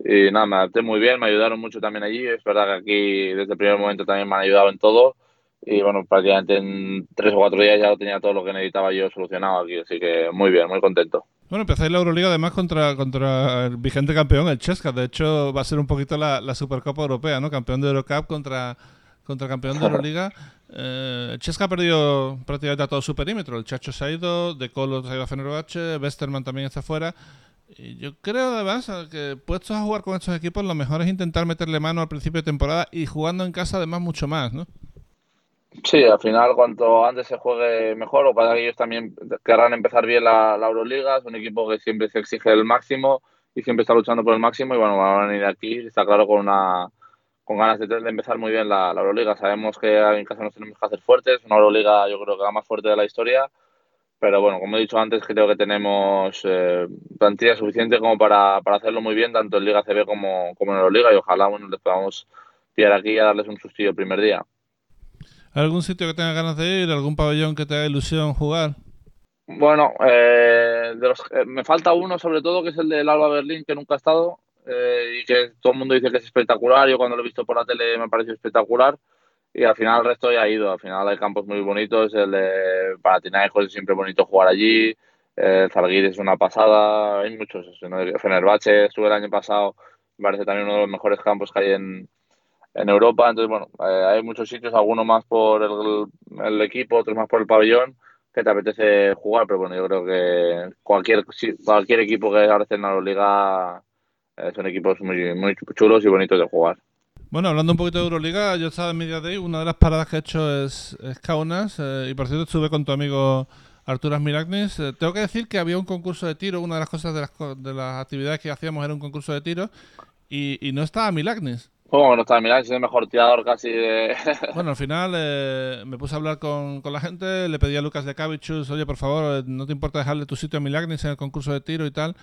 Y nada, me adapté muy bien, me ayudaron mucho también allí. Es verdad que aquí desde el primer momento también me han ayudado en todo. Y bueno, prácticamente en tres o cuatro días ya tenía todo lo que necesitaba yo solucionado aquí. Así que muy bien, muy contento. Bueno, empezáis la Euroliga además contra, contra el vigente campeón, el Chesca. De hecho, va a ser un poquito la, la Supercopa Europea, ¿no? Campeón de Eurocup contra, contra campeón de Euroliga. Eh, el Chesca ha perdido prácticamente a todo su perímetro. El Chacho se ha ido, De Colo se ha ido a Fenerbahce, Westerman también está fuera. Yo creo además que puestos a jugar con estos equipos, lo mejor es intentar meterle mano al principio de temporada y jugando en casa además mucho más, ¿no? Sí, al final cuanto antes se juegue mejor, o para que ellos también querrán empezar bien la, Euroliga, es un equipo que siempre se exige el máximo y siempre está luchando por el máximo y bueno, van a venir aquí, está claro, con una con ganas de, empezar muy bien la, Euroliga. Sabemos que en casa nos tenemos que hacer fuertes, una Euroliga yo creo que la más fuerte de la historia, pero bueno, como he dicho antes, creo que tenemos eh, plantilla suficiente como para, para, hacerlo muy bien, tanto en Liga CB como, como en Euroliga y ojalá bueno, les podamos pillar aquí y darles un sustillo el primer día. ¿Algún sitio que tengas ganas de ir? ¿Algún pabellón que te haga ilusión jugar? Bueno, eh, de los, eh, me falta uno sobre todo, que es el del Alba Berlín, que nunca ha estado eh, y que todo el mundo dice que es espectacular. Yo cuando lo he visto por la tele me pareció espectacular y al final el resto ya ha ido. Al final hay campos muy bonitos, el de Panathinaikos es siempre bonito jugar allí, el Zalgiris es una pasada, hay muchos. Fenerbahce estuve el año pasado, me parece también uno de los mejores campos que hay en, en Europa. Entonces, bueno, eh, hay muchos sitios, algunos más por el, equipo, otros más por el pabellón, que te apetece jugar, pero bueno, yo creo que cualquier cualquier equipo que ahora esté en la Liga eh, son equipos muy, muy chulos y bonitos de jugar. Bueno, hablando un poquito de Euroliga, yo estaba en Media Day, una de las paradas que he hecho es, Kaunas, eh, y por cierto estuve con tu amigo Arturas Miragnis. tengo que decir que había un concurso de tiro, una de las cosas de las, de las actividades que hacíamos era un concurso de tiro, y, y no estaba Milagnis. ¿Cómo no está Milán? Es el mejor tirador casi de... bueno, al final eh, me puse a hablar con, la gente, le pedí a Lucas de Cavichus, oye, por favor, eh, ¿no te importa dejarle tu sitio a Milagnis en el concurso de tiro y tal?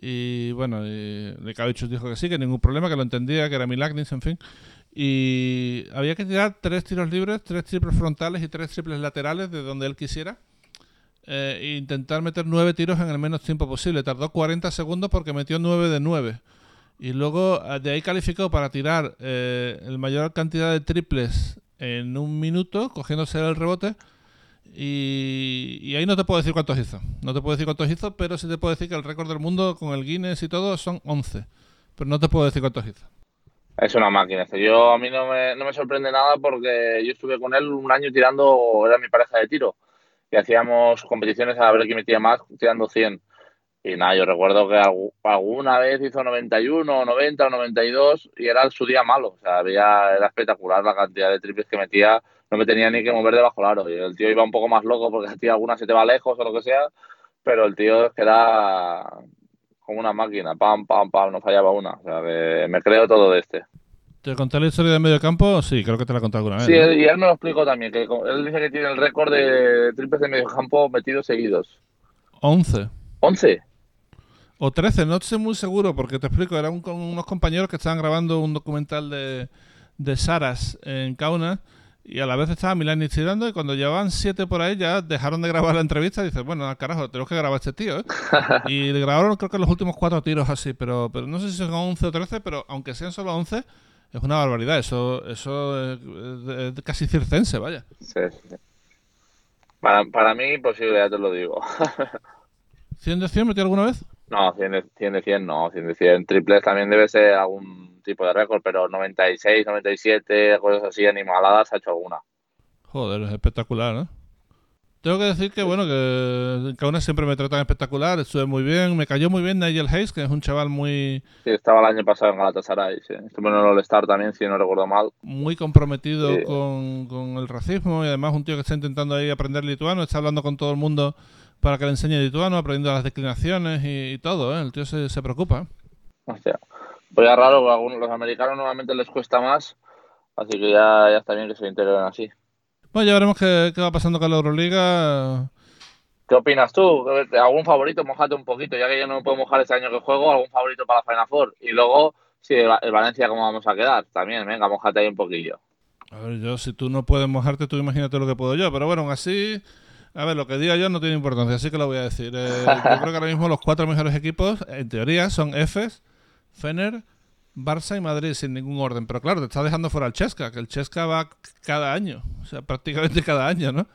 Y bueno, y de Cavichus dijo que sí, que ningún problema, que lo entendía, que era Milagnis, en fin. Y había que tirar tres tiros libres, tres triples frontales y tres triples laterales de donde él quisiera. Eh, e intentar meter nueve tiros en el menos tiempo posible. Tardó 40 segundos porque metió nueve de nueve. Y luego ah, de ahí calificó para tirar eh, la mayor cantidad de triples en un minuto, cogiéndose el rebote. Y, ahí no te puedo decir cuántos hizo. No te puedo decir cuántos hizo, pero sí te puedo decir que el récord del mundo con el Guinness y todo son 11. Pero no te puedo decir cuántos hizo. Es una máquina. Yo a mí no me, no me sorprende nada porque yo estuve con él un año tirando, era mi pareja de tiro. Y hacíamos competiciones a ver quién metía más tirando 100. Y nada, yo recuerdo que algu- alguna vez hizo 91, 90 o 92 y era su día malo. O sea, había, era espectacular la cantidad de triples que metía. No me tenía ni que mover debajo del aro. Y el tío iba un poco más loco porque ti alguna se te va lejos o lo que sea. Pero el tío es que era como una máquina. Pam, pam, pam, no fallaba una. O sea, que me creo todo de este. ¿Te conté la historia del medio campo? Sí, creo que te la he contado alguna vez. Sí, ¿no? y él me lo explicó también, que él dice que tiene el récord de triples de medio campo metidos seguidos. 11. 11. O 13, no estoy muy seguro, porque te explico, eran con unos compañeros que estaban grabando un documental de, de Saras en Kaunas y a la vez estaba Milani tirando y cuando llevaban 7 por ahí ya dejaron de grabar la entrevista y dices, bueno, al carajo, tenemos que grabar a este tío, ¿eh? Y grabaron creo que los últimos cuatro tiros así, pero, pero no sé si son 11 o 13, pero aunque sean solo 11, es una barbaridad, eso, eso es, es- es casi circense, vaya. Sí, sí. Para, para mí, imposible, ya te lo digo. ¿100 de 100 metió alguna vez? No, 100 de 100, de 100 no, 100 de 100. Triples también debe ser algún tipo de récord, pero 96, 97, cosas así animaladas ha hecho alguna. Joder, es espectacular, ¿no? Tengo que decir que, bueno, que Kaunas siempre me tratan espectacular, estuve muy bien, me cayó muy bien Nigel Hayes, que es un chaval muy, Sí, estaba el año pasado en Galatasaray, sí. Estuve en el All-Star también, si no recuerdo mal. muy comprometido Sí. con, con el racismo y además un tío que está intentando ahí aprender lituano, está hablando con todo el mundo para que le enseñe lituano, aprendiendo las declinaciones y, y todo, ¿eh? El tío se, se preocupa. Hostia. Pues ya raro, porque a algunos, los americanos normalmente les cuesta más, así que ya, ya está bien que se integren así. Bueno, ya veremos qué, qué va pasando con la Euroliga. ¿Qué opinas tú? ¿Algún favorito? Mojate un poquito, ya que yo no me puedo mojar este año que juego, ¿algún favorito para la Final Four? Y luego, sí, el, Valencia, ¿cómo vamos a quedar? También, venga, mojate ahí un poquillo. A ver, yo, si tú no puedes mojarte, tú imagínate lo que puedo yo. Pero bueno, aún así, a ver, lo que diga yo no tiene importancia, así que lo voy a decir. Eh, yo creo que ahora mismo los cuatro mejores equipos, en teoría, son Efes, Fener, Barça y Madrid, sin ningún orden. Pero claro, te está dejando fuera el Chesca, que el Chesca va cada año, o sea, prácticamente cada año, ¿no?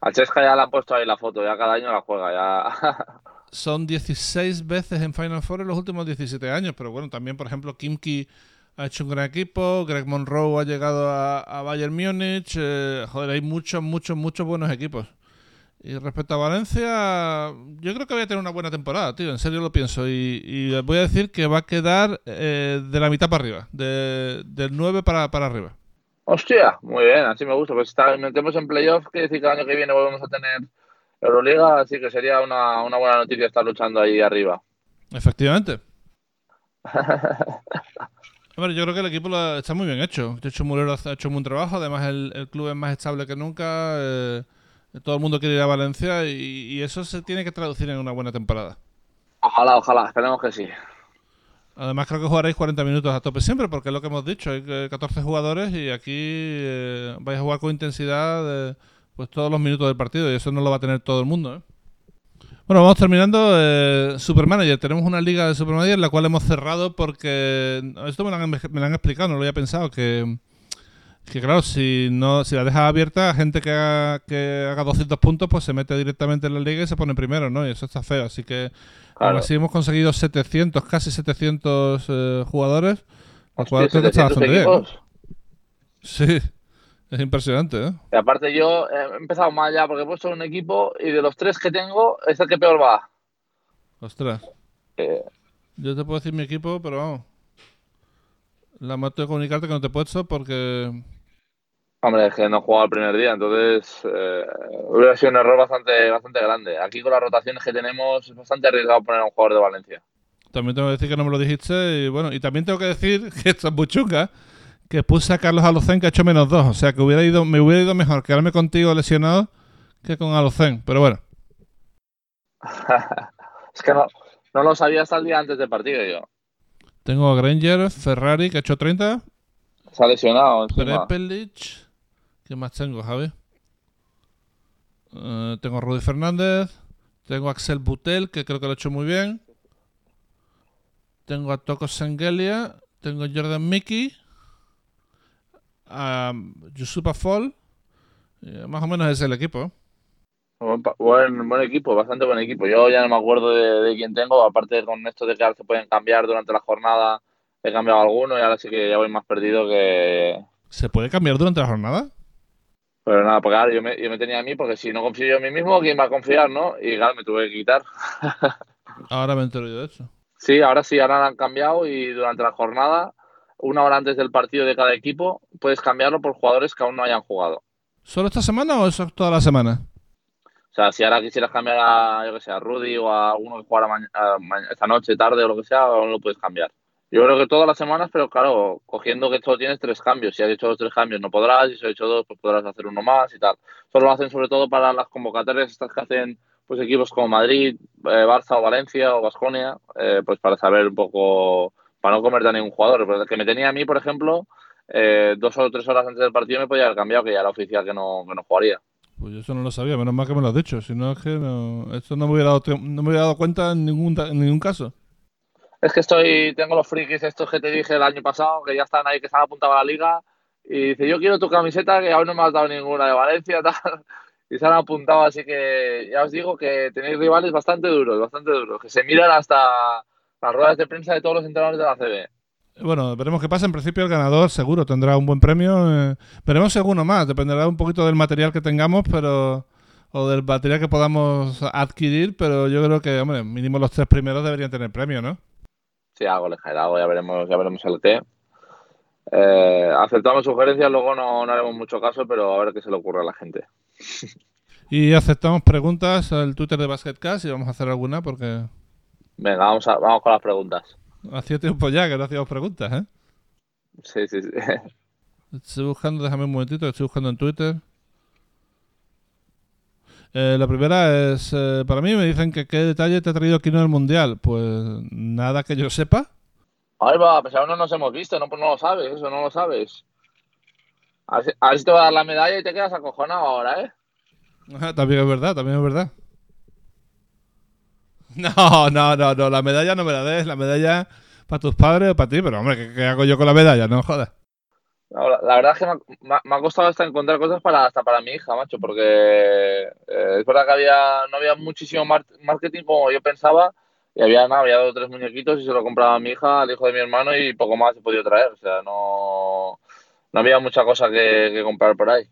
A Chesca ya le han puesto ahí la foto, ya cada año la juega, ya. Son 16 veces en Final Four en los últimos 17 años, pero bueno, también, por ejemplo, Kimki ha hecho un gran equipo, Greg Monroe ha llegado a, a Bayern Múnich, eh, joder, hay muchos, muchos, muchos buenos equipos. Y respecto a Valencia, yo creo que voy a tener una buena temporada, tío, en serio lo pienso. Y, y voy a decir que va a quedar eh, de la mitad para arriba, de, del 9 para, para arriba. Hostia, muy bien, así me gusta. Pues está, metemos en playoff, quiere decir que el año que viene volvemos a tener Euroliga, así que sería una, una buena noticia estar luchando ahí arriba. Efectivamente. Hombre, yo creo que el equipo lo- está muy bien hecho. De hecho, Mulero ha hecho un buen trabajo. Además, el, el club es más estable que nunca. eh, todo el mundo quiere ir a Valencia y, y eso se tiene que traducir en una buena temporada. Ojalá, ojalá, esperemos que sí. Además, creo que jugaréis 40 minutos a tope siempre, porque es lo que hemos dicho. Hay que- 14 jugadores y aquí eh, vais a jugar con intensidad pues todos los minutos del partido y eso no lo va a tener todo el mundo. ¿eh? Bueno, vamos terminando. Eh, Supermanager. Tenemos una liga de Supermanager la cual hemos cerrado porque esto me lo han, me lo han explicado, no lo había pensado que que claro, si no si la dejas abierta, gente que haga, que haga 200 puntos, pues se mete directamente en la liga y se pone primero, ¿no? Y eso está feo. Así que Claro. aún así hemos conseguido 700, casi 700 eh, jugadores, Hostia, cual creo que está 700 bastante bien. equipos. Sí, es impresionante, ¿eh? Y aparte yo eh, he empezado mal ya porque he puesto un equipo y de los tres que tengo es el que peor va. Ostras. Eh, Yo te puedo decir mi equipo, pero vamos. La mato de comunicarte que no te he puesto porque hombre, es que no he jugado el primer día, entonces eh, hubiera sido un error bastante, bastante grande. Aquí con las rotaciones que tenemos es bastante arriesgado poner a un jugador de Valencia. también tengo que decir que no me lo dijiste y bueno, y también tengo que decir que esto es muy chunga, que puse a Carlos Alocen que ha hecho menos dos, o sea que hubiera ido, me hubiera ido mejor quedarme contigo lesionado que con Alocen, pero bueno, es que no, no lo sabía hasta el día antes del partido yo. tengo a Granger, Ferrari que ha hecho 30, Se ha lesionado. Prepelic, ¿qué más tengo, Javi? Eh, tengo a Rudy Fernández, tengo a Axel Butel, que creo que lo ha hecho muy bien. Tengo a Toko Sengelia, tengo a Jordan Mickey, a Yusupa Fall. más o menos es el equipo. ¿eh? Buen, buen, buen equipo, bastante buen equipo. Yo ya no me acuerdo de, de quién tengo, aparte con esto de que se pueden cambiar durante la jornada, he cambiado alguno y ahora sí que ya voy más perdido que... ¿Se puede cambiar durante la jornada? Pero nada, porque ahora yo me, yo me tenía a mí, porque si no confío yo en mí mismo, ¿quién va a confiar, no? Y claro, me tuve que quitar. Ahora me entero yo de eso. Sí, ahora sí, ahora la han cambiado y durante la jornada, una hora antes del partido de cada equipo, puedes cambiarlo por jugadores que aún no hayan jugado. ¿Solo esta semana o eso es toda la semana? O sea, si ahora quisieras cambiar a, yo que sé, a Rudy o a alguno que jugara esta noche, tarde o lo que sea, aún lo puedes cambiar. Yo creo que todas las semanas, pero claro, cogiendo que solo tienes tres cambios. Si has hecho los tres cambios no podrás, si has hecho dos, pues podrás hacer uno más y tal. Solo lo hacen sobre todo para las convocatorias estas que hacen pues equipos como Madrid, eh, Barça o Valencia o Basconia, pues para saber un poco, para no comerte a ningún jugador. Pero que me tenía a mí, por ejemplo, eh, dos o tres horas antes del partido me podía haber cambiado, que ya era oficial que no, que no jugaría. Pues yo eso no lo sabía, menos mal que me lo has dicho. Si no, es que no, esto no me hubiera dado, no me hubiera dado cuenta en ningún, en ningún caso. Es que estoy, tengo los frikis estos que te dije el año pasado, que ya están ahí, que se han a la liga, y dice, yo quiero tu camiseta, que aún no me has dado ninguna de Valencia, tal, y se han apuntado, así que ya os digo que tenéis rivales bastante duros, bastante duros, que se miran hasta las ruedas de prensa de todos los entrenadores de la CB. Bueno, veremos qué pasa. En principio el ganador seguro tendrá un buen premio. eh, veremos si alguno más. Dependerá un poquito del material que tengamos, pero o del material que podamos adquirir, pero yo creo que, hombre, mínimo los tres primeros deberían tener premio, ¿no? Sí, algo le caerá, algo, ya veremos, ya veremos el qué. Eh, aceptamos sugerencias, luego no, no haremos mucho caso, pero a ver qué se le ocurre a la gente. Y aceptamos preguntas al Twitter de BasketCast y vamos a hacer alguna porque Venga, vamos, a, vamos con las preguntas. hacía tiempo ya que no hacíamos preguntas, ¿eh? Sí, sí, sí. Estoy buscando, déjame un momentito, estoy buscando en Twitter. Eh, la primera es, eh, para mí me dicen que qué detalle te ha traído Kino del Mundial. Pues nada que yo sepa. Ahí va, pues aún no nos hemos visto, no, pues no lo sabes, eso no lo sabes. A ver, si, a ver si te va a dar la medalla y te quedas acojonado ahora, ¿eh? También es verdad, también es verdad. No, no, no, no, la medalla no me la des, la medalla para tus padres o para ti, pero hombre, ¿qué, qué hago yo con la medalla? No jodas. La, verdad es que me ha, costado hasta encontrar cosas para hasta para mi hija, macho, porque eh, es verdad que había, no había muchísimo mar- marketing como yo pensaba, y había nada, había dos tres muñequitos y se lo compraba mi hija, al hijo de mi hermano, y poco más he podido traer, o sea, no, no había mucha cosa que, comprar por ahí.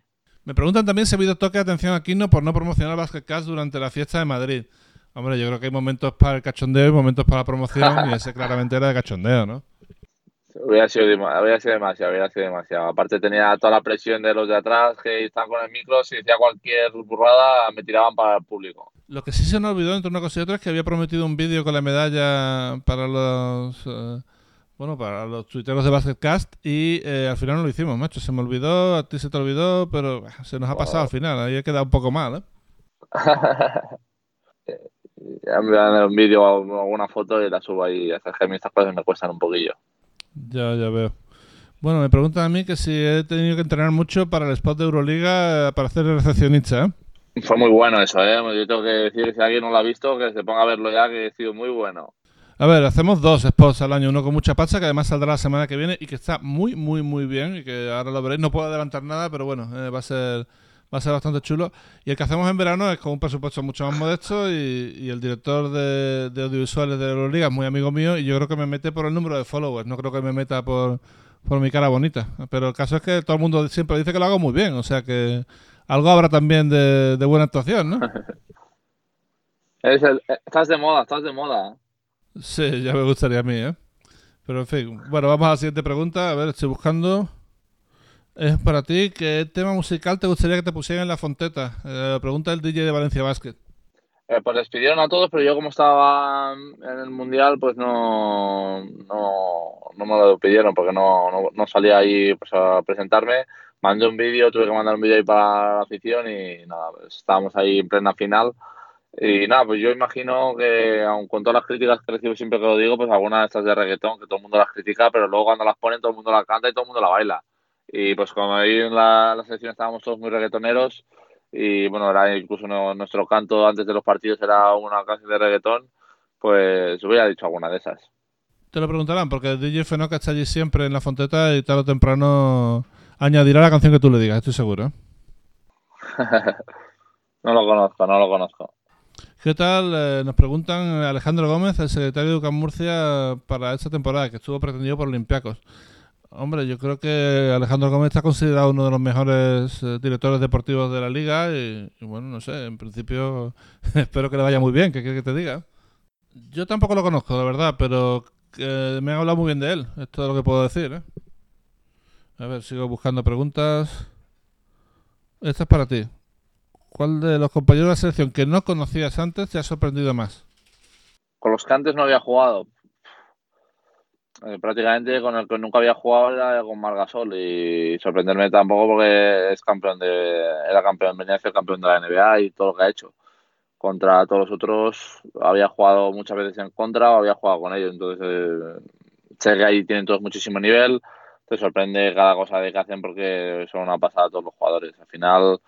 Me preguntan también si ha habido toque de atención a Kino por no promocionar Basketcast durante la fiesta de Madrid. Hombre, yo creo que hay momentos para el cachondeo y momentos para la promoción, y ese claramente era de cachondeo, ¿no? Hubiera sido, hubiera sido demasiado, hubiera sido demasiado. Aparte tenía toda la presión de los de atrás que estaban con el micro, si decía cualquier burrada me tiraban para el público. Lo que sí se nos olvidó entre una cosa y otra es que había prometido un vídeo con la medalla para los eh, bueno para los tuiteros de Basketcast y eh, al final no lo hicimos, macho. Se me olvidó, a ti se te olvidó, pero bah, se nos ha pasado al final. Ahí ha quedado un poco mal, ¿eh? Ya me dan un vídeo o alguna foto y la subo ahí. Hasta que a mí estas cosas me cuestan un poquillo. Ya, ya veo. Bueno, me preguntan a mí que si he tenido que entrenar mucho para el spot de Euroliga eh, para hacer el recepcionista, ¿eh? Fue muy bueno eso, ¿eh? Yo tengo que decir si alguien no lo ha visto, que se ponga a verlo ya, que ha sido muy bueno. A ver, hacemos dos spots al año, uno con mucha pasta, que además saldrá la semana que viene y que está muy, muy, muy bien y que ahora lo veréis. No puedo adelantar nada, pero bueno, eh, va a ser va a ser bastante chulo. Y el que hacemos en verano es con un presupuesto mucho más modesto y, y el director de, de audiovisuales de Euroliga es muy amigo mío y yo creo que me mete por el número de followers, no creo que me meta por, por mi cara bonita. Pero el caso es que todo el mundo siempre dice que lo hago muy bien, o sea que algo habrá también de, de buena actuación, ¿no? El- eh, estás de moda, estás de moda. Sí, ya me gustaría a mí, ¿eh? Pero en fin, bueno, vamos a la siguiente pregunta. A ver, estoy buscando. Es para ti, ¿qué tema musical te gustaría que te pusieran en la fonteta? Eh, pregunta el DJ de Valencia Basket. Eh, pues despidieron a todos, pero yo como estaba en el Mundial, pues no, no, no me lo pidieron porque no, no, no salía ahí pues, a presentarme. Mandé un vídeo, tuve que mandar un vídeo ahí para la afición y nada, pues, estábamos ahí en plena final. Y nada, pues yo imagino que, aun con todas las críticas que recibo siempre que lo digo, pues algunas de estas de reggaetón, que todo el mundo las critica, pero luego cuando las ponen todo el mundo la canta y todo el mundo la baila. Y pues como ahí en la, la selección estábamos todos muy reggaetoneros, y bueno, era incluso no- nuestro canto antes de los partidos era una clase de reggaetón, pues hubiera dicho alguna de esas. Te lo preguntarán, porque el DJ Fenoca está allí siempre en la fonteta y tarde o temprano añadirá la canción que tú le digas, estoy seguro. ¿eh? No lo conozco, no lo conozco. ¿Qué tal? Eh, nos preguntan Alejandro Gómez, el secretario de UCAM Murcia, para esta temporada, que estuvo pretendido por Olympiacos. Hombre, yo creo que Alejandro Gómez está considerado uno de los mejores eh, directores deportivos de la liga y, bueno, no sé, en principio espero que le vaya muy bien, ¿qué quieres que te diga? Yo tampoco lo conozco, la verdad, pero me han hablado muy bien de él, es todo lo que puedo decir. ¿eh? A ver, sigo buscando preguntas. Esta es para ti. ¿Cuál de los compañeros de la selección que no conocías antes te ha sorprendido más? Con los que antes no había jugado. Eh, prácticamente con el que nunca había jugado era con Margasol y sorprenderme tampoco porque es campeón de era campeón venía a ser campeón de la NBA y todo lo que ha hecho. Contra todos los otros había jugado muchas veces en contra o había jugado con ellos entonces eh, sé que ahí tienen todos muchísimo nivel. Te sorprende cada cosa de que hacen porque son una pasada todos los jugadores. Al final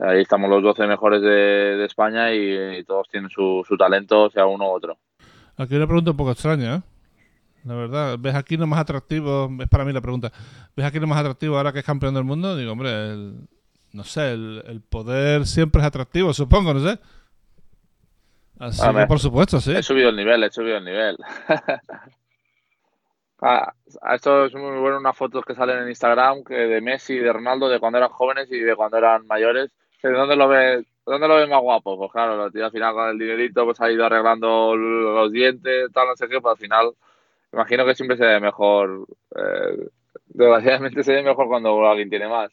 ahí estamos los 12 mejores de, España y, todos tienen su, su talento sea uno u otro. Aquí una pregunta un poco extraña ¿eh? La verdad. ¿Ves aquí no más atractivo? Es para mí la pregunta. ¿Ves aquí no más atractivo ahora que es campeón del mundo? Digo, hombre, no sé, el, poder siempre es atractivo, supongo, no sé. Así que, por supuesto, sí. He subido el nivel, he subido el nivel. ah, esto es muy bueno, unas fotos que salen en Instagram que de Messi y de Ronaldo de cuando eran jóvenes y de cuando eran mayores. ¿De dónde lo ves? ¿Dónde lo ves más guapo? Pues claro, lo tío al final con el dinerito pues ha ido arreglando los dientes, tal, no sé qué, pues al final imagino que siempre se ve mejor. Eh, desgraciadamente se ve mejor cuando alguien tiene más.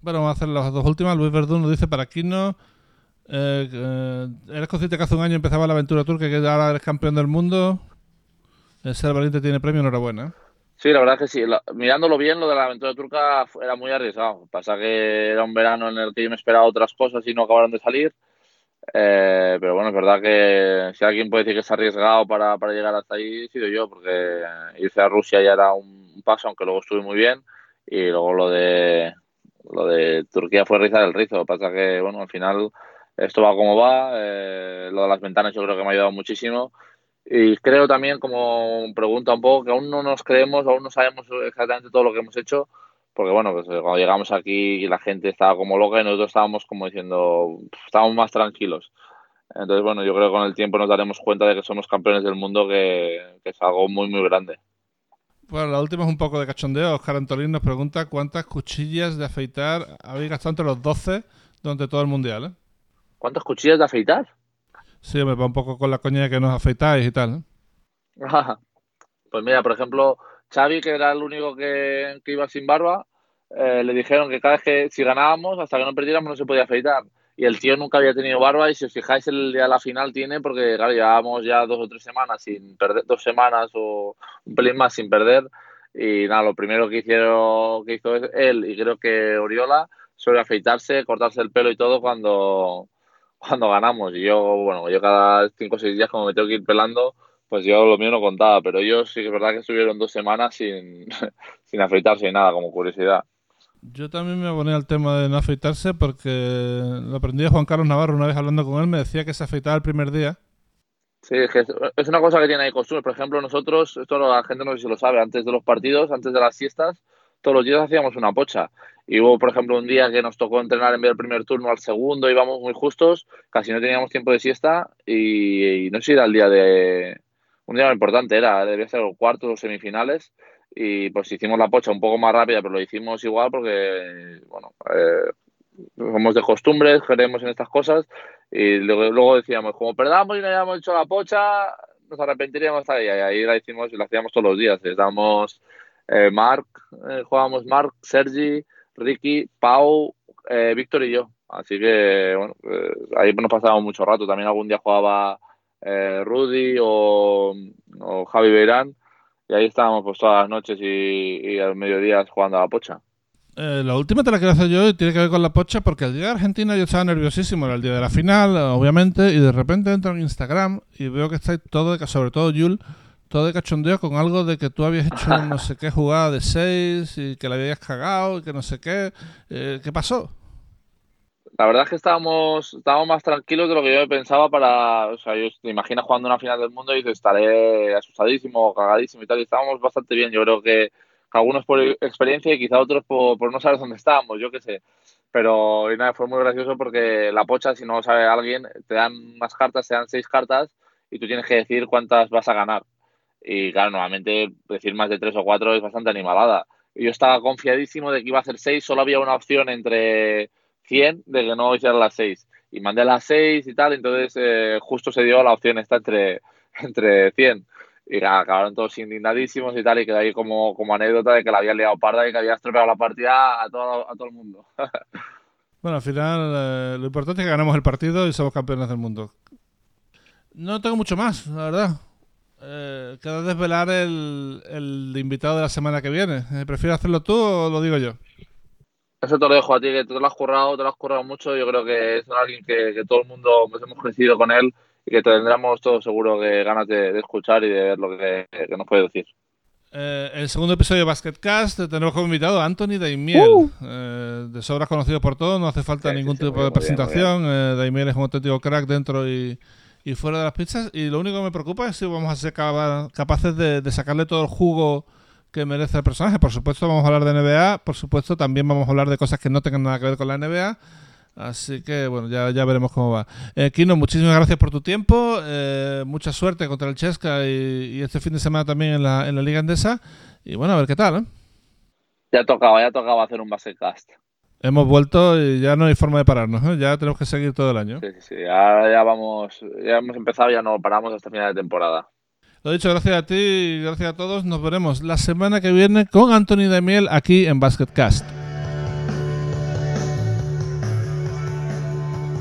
Bueno, vamos a hacer las dos últimas. Luis Verdún nos dice para Quino. Eh, eh, ¿Eres consciente que hace un año empezaba la aventura turca que ahora eres campeón del mundo? El ser valiente tiene premio, enhorabuena. Sí, la verdad es que sí. mirándolo bien, lo de la aventura turca era muy arriesgado. Pasa que era un verano en el que yo me esperaba otras cosas y no acabaron de salir. Eh, pero bueno, es verdad que si alguien puede decir que se ha arriesgado para, para llegar hasta ahí, he sido yo, porque irse a Rusia ya era un paso, aunque luego estuve muy bien, y luego lo de lo de Turquía fue rizar el rizo. Pasa que, bueno, al final esto va como va, eh, lo de las ventanas yo creo que me ha ayudado muchísimo. Y creo también, como pregunta un poco, que aún no nos creemos, aún no sabemos exactamente todo lo que hemos hecho, porque bueno, pues cuando llegamos aquí la gente estaba como loca y nosotros estábamos como diciendo, estábamos más tranquilos. Entonces, bueno, yo creo que con el tiempo nos daremos cuenta de que somos campeones del mundo, que, es algo muy, muy grande. Bueno, la última es un poco de cachondeo. Oscar Antolín nos pregunta cuántas cuchillas de afeitar habéis gastado entre los 12 durante todo el mundial. ¿eh? ¿Cuántas cuchillas de afeitar? Sí, me va un poco con la coña de que nos afeitáis y tal. ¿eh? pues mira, por ejemplo, Xavi, que era el único que, iba sin barba, eh, le dijeron que cada vez que si ganábamos, hasta que no perdiéramos, no se podía afeitar. Y el tío nunca había tenido barba y si os fijáis el día de la final tiene, porque claro, llevábamos ya dos o tres semanas sin perder, dos semanas o un pelín más sin perder. Y nada, lo primero que hicieron, que hizo él y creo que Oriola, sobre afeitarse, cortarse el pelo y todo cuando, cuando ganamos. Y yo, bueno, yo cada cinco o seis días como me tengo que ir pelando, pues yo lo mío no contaba, pero ellos sí que es verdad que estuvieron dos semanas sin, sin afeitarse y nada, como curiosidad. Yo también me aboné al tema de no afeitarse porque lo aprendí a Juan Carlos Navarro una vez hablando con él, me decía que se afeitaba el primer día. Sí, es una cosa que tiene ahí costumbre. Por ejemplo, nosotros, esto la gente no sé si lo sabe, antes de los partidos, antes de las siestas, todos los días hacíamos una pocha. Y hubo, por ejemplo, un día que nos tocó entrenar en vez del primer turno al segundo, íbamos muy justos, casi no teníamos tiempo de siesta y, y no sé si era el día de, un día importante, era, debía ser los cuartos o semifinales, y pues hicimos la pocha un poco más rápida, pero lo hicimos igual porque, bueno, eh, somos de costumbres, creemos en estas cosas, y luego, luego decíamos, como perdamos y no hayamos hecho la pocha, nos arrepentiríamos ahí, y ahí la hicimos y la hacíamos todos los días, les damos eh, Mark, eh, jugábamos Mark, Sergi, Ricky, Pau, eh, Víctor y yo, así que, bueno, ahí nos pasábamos mucho rato, también algún día jugaba eh, Rudy o, Javi Beirán. Y ahí estábamos pues todas las noches y, al mediodía jugando a la pocha. Eh, la última te la quiero hacer yo y tiene que ver con la pocha porque el día de Argentina yo estaba nerviosísimo, era el día de la final, obviamente, y de repente entro en Instagram y veo que estáis todo, de, sobre todo Yul, todo de cachondeo con algo de que tú habías hecho no sé qué jugada de 6 y que la habías cagado y que no sé qué. Eh, ¿Qué pasó? La verdad es que estábamos, estábamos más tranquilos de lo que yo pensaba para, o sea, yo te imaginas jugando una final del mundo y dices, estaré asustadísimo, cagadísimo y tal, y estábamos bastante bien. Yo creo que, algunos por experiencia y quizá otros por, no saber dónde estábamos, yo qué sé. Pero y nada, fue muy gracioso porque la pocha, si no lo sabe alguien, te dan unas cartas, te dan seis cartas y tú tienes que decir cuántas vas a ganar. Y claro, normalmente decir más de tres o cuatro es bastante animalada. Y yo estaba confiadísimo de que iba a hacer seis, solo había una opción entre 100 de que no hiciera las seis. Y mandé las seis y tal, entonces eh, justo se dio la opción esta entre, entre 100. Y acabaron todos indignadísimos y tal, y quedó ahí como, como anécdota de que la había liado parda y que había estropeado la partida a todo, a todo el mundo. bueno, al final eh, lo importante es que ganamos el partido y somos campeones del mundo. No tengo mucho más, la verdad. Eh, queda desvelar el, el, invitado de la semana que viene. Eh, ¿Prefieres hacerlo tú o lo digo yo? Eso te lo dejo a ti, que tú te lo has currado, te lo has currado mucho. Yo creo que es alguien que, que todo el mundo pues, hemos crecido con él y que tendremos todos seguro que ganas de, escuchar y de ver lo que, nos puede decir. Eh, el segundo episodio de Basketcast tenemos como invitado a Anthony Daimiel, uh. eh, de sobras conocido por todos, no hace falta ningún tipo de presentación. Eh, Daimiel es un auténtico crack dentro y, y, fuera de las pistas. Y lo único que me preocupa es si vamos a ser capaces de, de, sacarle todo el jugo que merece el personaje. Por supuesto, vamos a hablar de NBA, por supuesto, también vamos a hablar de cosas que no tengan nada que ver con la NBA. Así que bueno, ya, ya veremos cómo va. Eh, Kino, muchísimas gracias por tu tiempo. Eh, mucha suerte contra el Chesca y, este fin de semana también en la, en la Liga Endesa. Y bueno, a ver qué tal. ¿eh? Ya tocaba, ya tocaba hacer un basecast. Hemos vuelto y ya no hay forma de pararnos. ¿eh? Ya tenemos que seguir todo el año. Sí, sí, sí. Ahora ya vamos, ya hemos empezado, ya no paramos hasta final de temporada. Lo dicho, gracias a ti y gracias a todos. Nos veremos la semana que viene con Anthony Demiel aquí en Basketcast.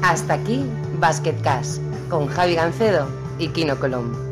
Hasta aquí Basket con Javi Gancedo y Kino Colombo.